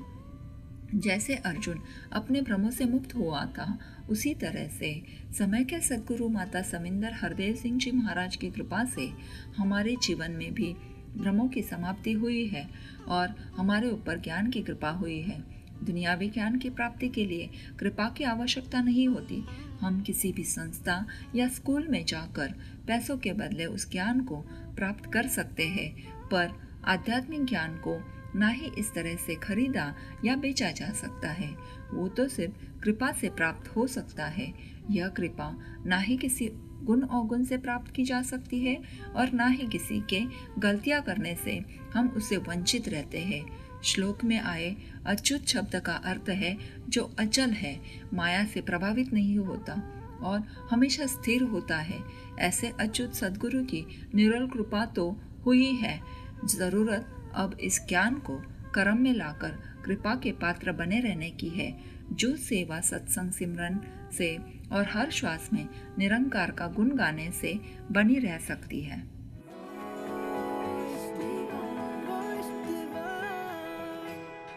जैसे अर्जुन अपने भ्रमों से मुक्त हुआ था, उसी तरह से समय के सदगुरु माता समिंदर हरदेव सिंह जी महाराज की कृपा से हमारे जीवन में भी भ्रमों की समाप्ति हुई है और हमारे ऊपर ज्ञान की कृपा हुई है। दुनियावी ज्ञान की प्राप्ति के लिए कृपा की आवश्यकता नहीं होती। हम किसी भी संस्था या स्कूल में जाकर पैसों के बदले उस ज्ञान को प्राप्त कर सकते हैं, पर आध्यात्मिक ज्ञान को ना ही इस तरह से खरीदा या बेचा जा सकता है। वो तो सिर्फ़ कृपा से प्राप्त हो सकता है। यह कृपा ना ही किसी गुण अवगुण से प्राप्त की जा सकती है और ना ही किसी के गलतियाँ करने से हम उससे वंचित रहते हैं। श्लोक में आए अच्युत शब्द का अर्थ है, जो अचल है, माया से प्रभावित नहीं होता और हमेशा स्थिर होता है। ऐसे अच्युत सदगुरु की निरल कृपा तो हुई है। ज़रूरत अब इस ज्ञान को कर्म में लाकर कृपा के पात्र बने रहने की है। जो सेवा सत्संग सिमरन से और हर श्वास में निरंकार का गुण गाने से बनी रह सकती है।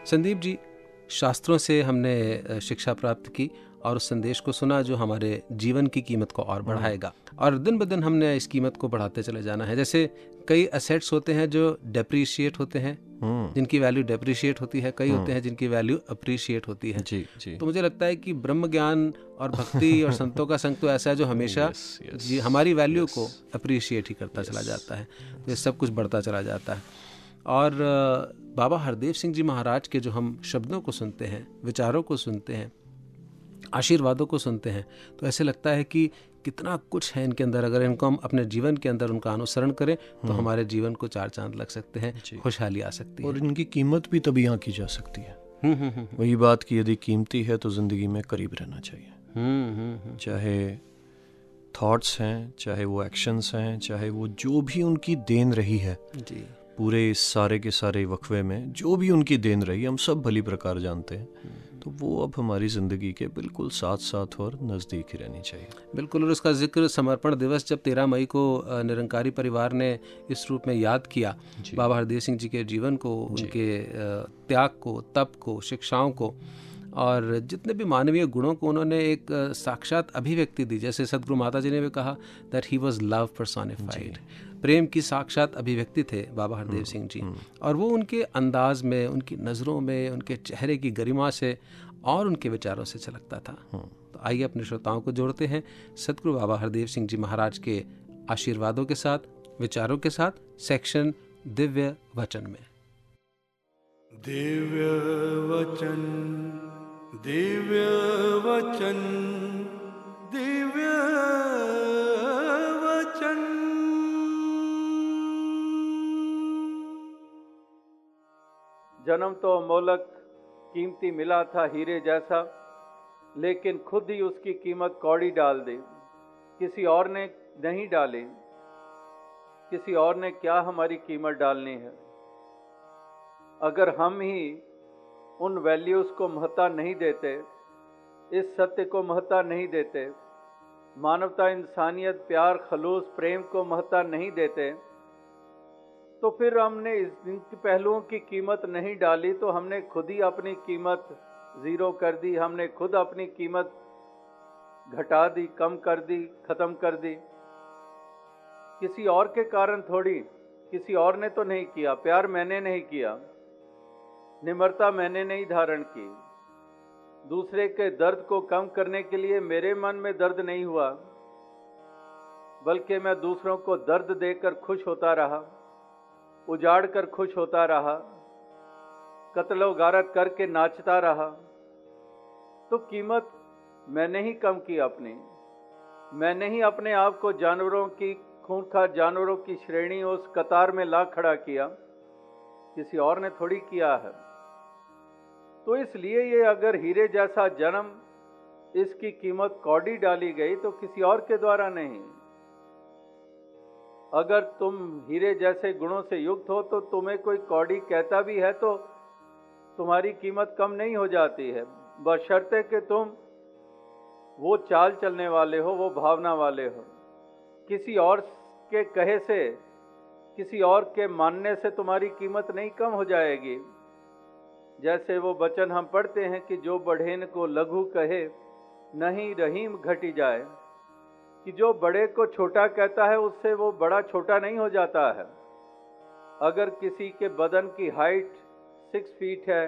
संदीप जी शास्त्रों से हमने शिक्षा प्राप्त की और उस संदेश को सुना जो हमारे जीवन की कीमत को और बढ़ाएगा। और दिन ब दिन हमने इस कीमत को बढ़ाते चले जाना है। जैसे कई असेट्स होते हैं जो डेप्रीशिएट होते हैं। जिनकी वैल्यू डेप्रीशिएट होती है कई होते हैं जिनकी वैल्यू अप्रिशिएट होती है। जी जी। तो मुझे लगता है कि ब्रह्म ज्ञान और भक्ति और संतों का संग तो ऐसा है जो हमेशा Yes, yes, जी हमारी वैल्यू को अप्रिशिएट ही करता चला जाता है तो ये सब कुछ बढ़ता चला जाता है। और बाबा हरदेव सिंह जी महाराज के जो हम शब्दों को सुनते हैं विचारों को सुनते हैं आशीर्वादों को सुनते हैं तो ऐसे लगता है कि कितना कुछ है इनके अंदर। अगर इनको हम अपने जीवन के अंदर उनका अनुसरण करें तो हमारे जीवन को चार चाँद लग सकते हैं खुशहाली आ सकती है। और इनकी कीमत भी तभी यहाँ की जा सकती है। हम्म, हम्म, हम्म, वही बात की यदि कीमती है तो ज़िंदगी में करीब रहना चाहिए। हम्म, हम्म, हम्म, चाहे थॉट्स हैं चाहे वो एक्शंस हैं चाहे वो जो भी उनकी देन रही है जी। पूरे इस सारे के सारे वक्फे में जो भी उनकी देन रही हम सब भली प्रकार जानते हैं। तो वो अब हमारी ज़िंदगी के बिल्कुल साथ साथ और नज़दीक ही रहनी चाहिए। बिल्कुल और उसका ज़िक्र समर्पण दिवस जब तेरह मई को निरंकारी परिवार ने इस रूप में याद किया बाबा हरदेव सिंह जी के जीवन को उनके त्याग को तप को शिक्षाओं को और जितने भी मानवीय गुणों को उन्होंने एक साक्षात अभिव्यक्ति दी जैसे सदगुरु माता जी ने भी कहा that he was love personified प्रेम की साक्षात अभिव्यक्ति थे बाबा हरदेव सिंह जी। और वो उनके अंदाज में उनकी नज़रों में उनके चेहरे की गरिमा से और उनके विचारों से छलकता था। तो आइए अपने श्रोताओं को जोड़ते हैं सतगुरु बाबा हरदेव सिंह जी महाराज के आशीर्वादों के साथ विचारों के साथ सेक्शन दिव्य वचन में। दिव्य वचन दिव्य वचन दिव्य जन्म तो अमोलक कीमती मिला था हीरे जैसा, लेकिन खुद ही उसकी कीमत कौड़ी डाल दी। किसी और ने नहीं डाली। किसी और ने क्या हमारी कीमत डालनी है? अगर हम ही उन वैल्यूज़ को महत्ता नहीं देते, इस सत्य को महत्ता नहीं देते, मानवता इंसानियत, प्यार, खलूस, प्रेम को महत्ता नहीं देते तो फिर हमने इस इन पहलुओं की कीमत नहीं डाली तो हमने खुद ही अपनी कीमत ज़ीरो कर दी, हमने खुद अपनी कीमत घटा दी, कम कर दी, ख़त्म कर दी। किसी और के कारण थोड़ी, किसी और ने तो नहीं किया, प्यार मैंने नहीं किया, निम्रता मैंने नहीं धारण की। दूसरे के दर्द को कम करने के लिए मेरे मन में दर्द नहीं हुआ, बल्कि मैं दूसरों को दर्द देकर खुश होता रहा। उजाड़ कर खुश होता रहा, कत्लो गारत करके नाचता रहा। तो कीमत मैंने ही कम की अपनी। मैंने ही अपने आप को जानवरों की खूंखार जानवरों की श्रेणी उस कतार में ला खड़ा किया। किसी और ने थोड़ी किया है। तो इसलिए ये अगर हीरे जैसा जन्म इसकी कीमत कौड़ी डाली गई तो किसी और के द्वारा नहीं। अगर तुम हीरे जैसे गुणों से युक्त हो तो तुम्हें कोई कौड़ी कहता भी है तो तुम्हारी कीमत कम नहीं हो जाती है। बशर्ते कि तुम वो चाल चलने वाले हो, वो भावना वाले हो। किसी और के कहे से, किसी और के मानने से तुम्हारी कीमत नहीं कम हो जाएगी। जैसे वो वचन हम पढ़ते हैं कि जो बढ़ेन को लघु कहे, नहीं रहीम घटी जाए। कि जो बड़े को छोटा कहता है, उससे वो बड़ा छोटा नहीं हो जाता है। अगर किसी के बदन की हाइट सिक्स फीट है,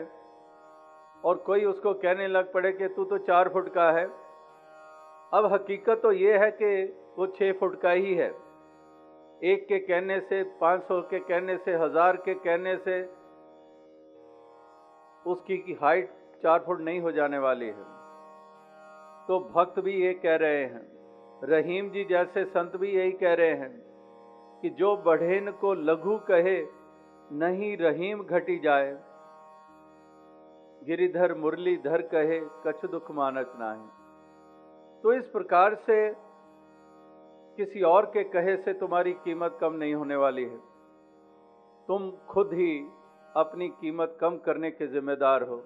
और कोई उसको कहने लग पड़े कि तू तो चार फुट का है, अब हकीकत तो ये है कि वो छः फुट का ही है। एक के कहने से, पाँच सौ के कहने से, हज़ार के कहने से उसकी की हाइट चार फुट नहीं हो जाने वाली है। तो भक्त भी ये कह रहे हैं रहीम जी जैसे संत भी यही कह रहे हैं कि जो बढ़ेन को लघु कहे, नहीं रहीम घटी जाए। गिरिधर मुरलीधर कहे, कछ दुख मानक नाही। तो इस प्रकार से किसी और के कहे से तुम्हारी कीमत कम नहीं होने वाली है। तुम खुद ही अपनी कीमत कम करने के जिम्मेदार हो।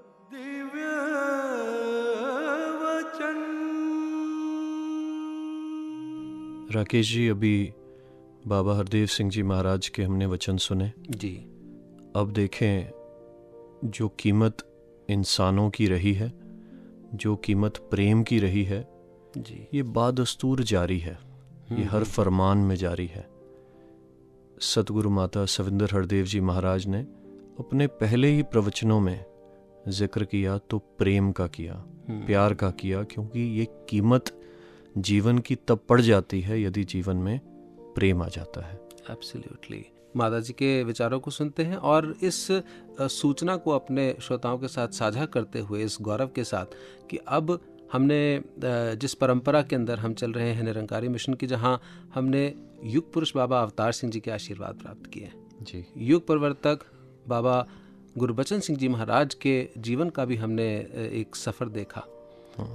राकेश जी अभी बाबा हरदेव सिंह जी महाराज के हमने वचन सुने। जी। अब देखें जो कीमत इंसानों की रही है जो कीमत प्रेम की रही है जी। ये बादस्तूर जारी है। ये हर फरमान में जारी है। सतगुरु माता सविंदर हरदेव जी महाराज ने अपने पहले ही प्रवचनों में ज़िक्र किया तो प्रेम का किया प्यार का किया क्योंकि ये कीमत जीवन की तब पड़ जाती है यदि जीवन में प्रेम आ जाता है। एब्सोल्युटली माता जी के विचारों को सुनते हैं और इस सूचना को अपने श्रोताओं के साथ साझा करते हुए इस गौरव के साथ कि अब हमने जिस परंपरा के अंदर हम चल रहे हैं निरंकारी मिशन की जहाँ हमने युग पुरुष बाबा अवतार सिंह जी के आशीर्वाद प्राप्त किए जी। युग प्रवर्तक बाबा गुरबचन सिंह जी महाराज के जीवन का भी हमने एक सफ़र देखा।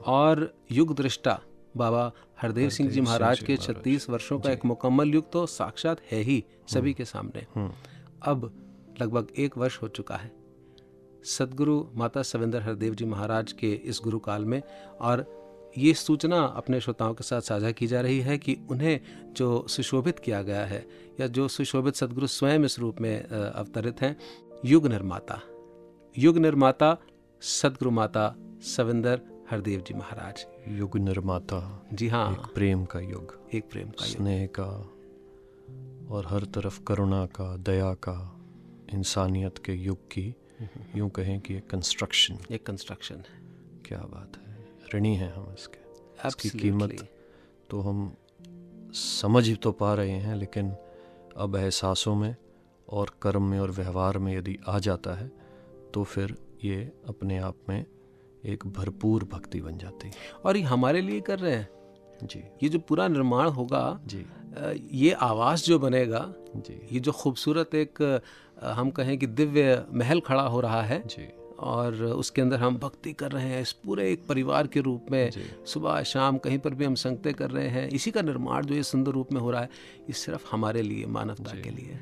और युग दृष्टा बाबा हरदेव सिंह जी महाराज के छत्तीस वर्षों का एक मुकम्मल युग तो साक्षात है ही सभी के सामने। अब लगभग एक वर्ष हो चुका है। सदगुरु माता सविंदर हरदेव जी महाराज के इस गुरु काल में और ये सूचना अपने श्रोताओं के साथ साझा की जा रही है कि उन्हें जो सुशोभित किया गया है या जो सुशोभित सदगुरु स्वयं इस रूप में अवतरित हैं युग निर्माता। युग निर्माता सदगुरु माता सविंदर हरदेव जी महाराज। युग निर्माता जी हाँ। एक प्रेम का युग एक प्रेम का स्नेह का और हर तरफ़ करुणा का दया का इंसानियत के युग की यूँ कहें कि एक कंस्ट्रक्शन एक कंस्ट्रक्शन है क्या बात है। ऋणी हैं हम इसके। इसकी कीमत तो हम समझ ही तो पा रहे हैं लेकिन अब एहसासों में और कर्म में और व्यवहार में यदि आ जाता है तो फिर ये अपने आप में एक भरपूर भक्ति बन जाती है। और ये हमारे लिए कर रहे हैं। जी। ये जो पूरा निर्माण होगा जी। ये आवास जो बनेगा जी। ये जो खूबसूरत एक हम कहें कि दिव्य महल खड़ा हो रहा है जी। और उसके अंदर हम भक्ति कर रहे हैं इस पूरे एक परिवार के रूप में सुबह शाम कहीं पर भी हम संगते कर रहे हैं इसी का निर्माण जो ये सुंदर रूप में हो रहा है ये सिर्फ़ हमारे लिए मानवता के लिए।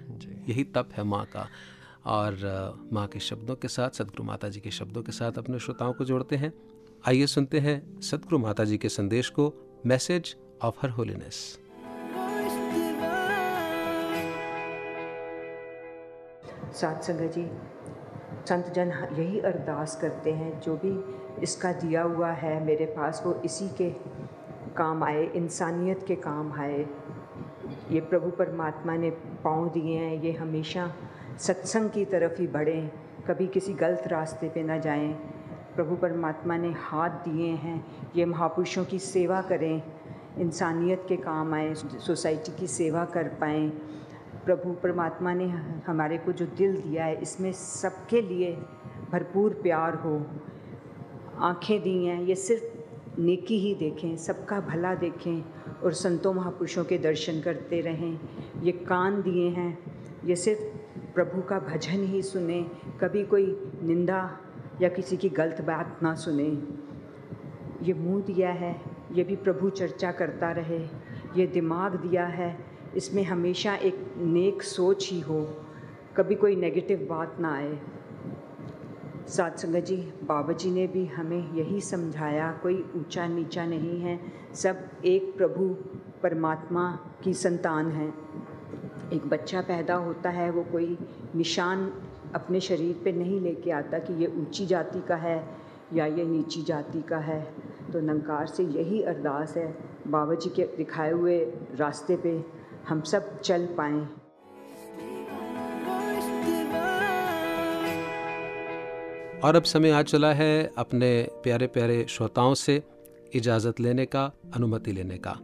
यही तप है माँ का। और माँ के शब्दों के साथ, सदगुरु माता जी के शब्दों के साथ अपने श्रोताओं को जोड़ते हैं। आइए सुनते हैं सदगुरु माता जी के संदेश को, मैसेज ऑफ़ हर होलीनेस। सात संगत जी, संत जन यही अरदास करते हैं, जो भी इसका दिया हुआ है मेरे पास, वो इसी के काम आए, इंसानियत के काम आए। ये प्रभु परमात्मा ने पाँव दिए हैं, ये हमेशा सत्संग की तरफ़ ही बढ़ें, कभी किसी गलत रास्ते पे ना जाएँ। प्रभु परमात्मा ने हाथ दिए हैं, ये महापुरुषों की सेवा करें। इंसानियत के काम आए, सोसाइटी की सेवा कर पाएँ। प्रभु परमात्मा ने हमारे को जो दिल दिया है, इसमें सबके लिए भरपूर प्यार हो। आँखें दी हैं, ये सिर्फ़ नेकी ही देखें, सबका भला देखें और संतों महापुरुषों के दर्शन करते रहें। ये कान दिए हैं, ये सिर्फ़ प्रभु का भजन ही सुने, कभी कोई निंदा या किसी की गलत बात ना सुने। ये मुँह दिया है, ये भी प्रभु चर्चा करता रहे, ये दिमाग दिया है, इसमें हमेशा एक नेक सोच ही हो, कभी कोई नेगेटिव बात ना आए। सात संगत जी, बाबा जी ने भी हमें यही समझाया, कोई ऊँचा नीचा नहीं है, सब एक प्रभु, परमात्मा की संतान है। एक बच्चा पैदा होता है, वो कोई निशान अपने शरीर पे नहीं लेके आता कि ये ऊँची जाति का है या ये नीची जाति का है। तो नंकार से यही अरदास है, बाबा जी के दिखाए हुए रास्ते पे हम सब चल पाएँ। और अब समय आ चला है अपने प्यारे प्यारे श्रोताओं से इजाज़त लेने का, अनुमति लेने का।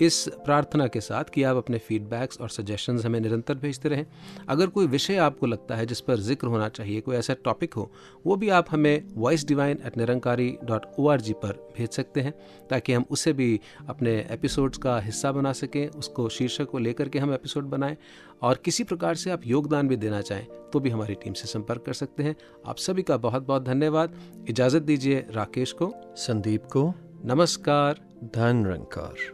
इस प्रार्थना के साथ कि आप अपने फीडबैक्स और सजेशंस हमें निरंतर भेजते रहें। अगर कोई विषय आपको लगता है जिस पर ज़िक्र होना चाहिए कोई ऐसा टॉपिक हो वो भी आप हमें voice divine at Nirankari dot O R G पर भेज सकते हैं ताकि हम उसे भी अपने एपिसोड्स का हिस्सा बना सकें उसको शीर्षक को लेकर के हम एपिसोड बनाएँ और किसी प्रकार से आप योगदान भी देना चाहें तो भी हमारी टीम से संपर्क कर सकते हैं। आप सभी का बहुत बहुत धन्यवाद। इजाज़त दीजिए राकेश को। संदीप को। नमस्कार। धन रंकार।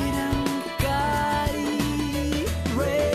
body.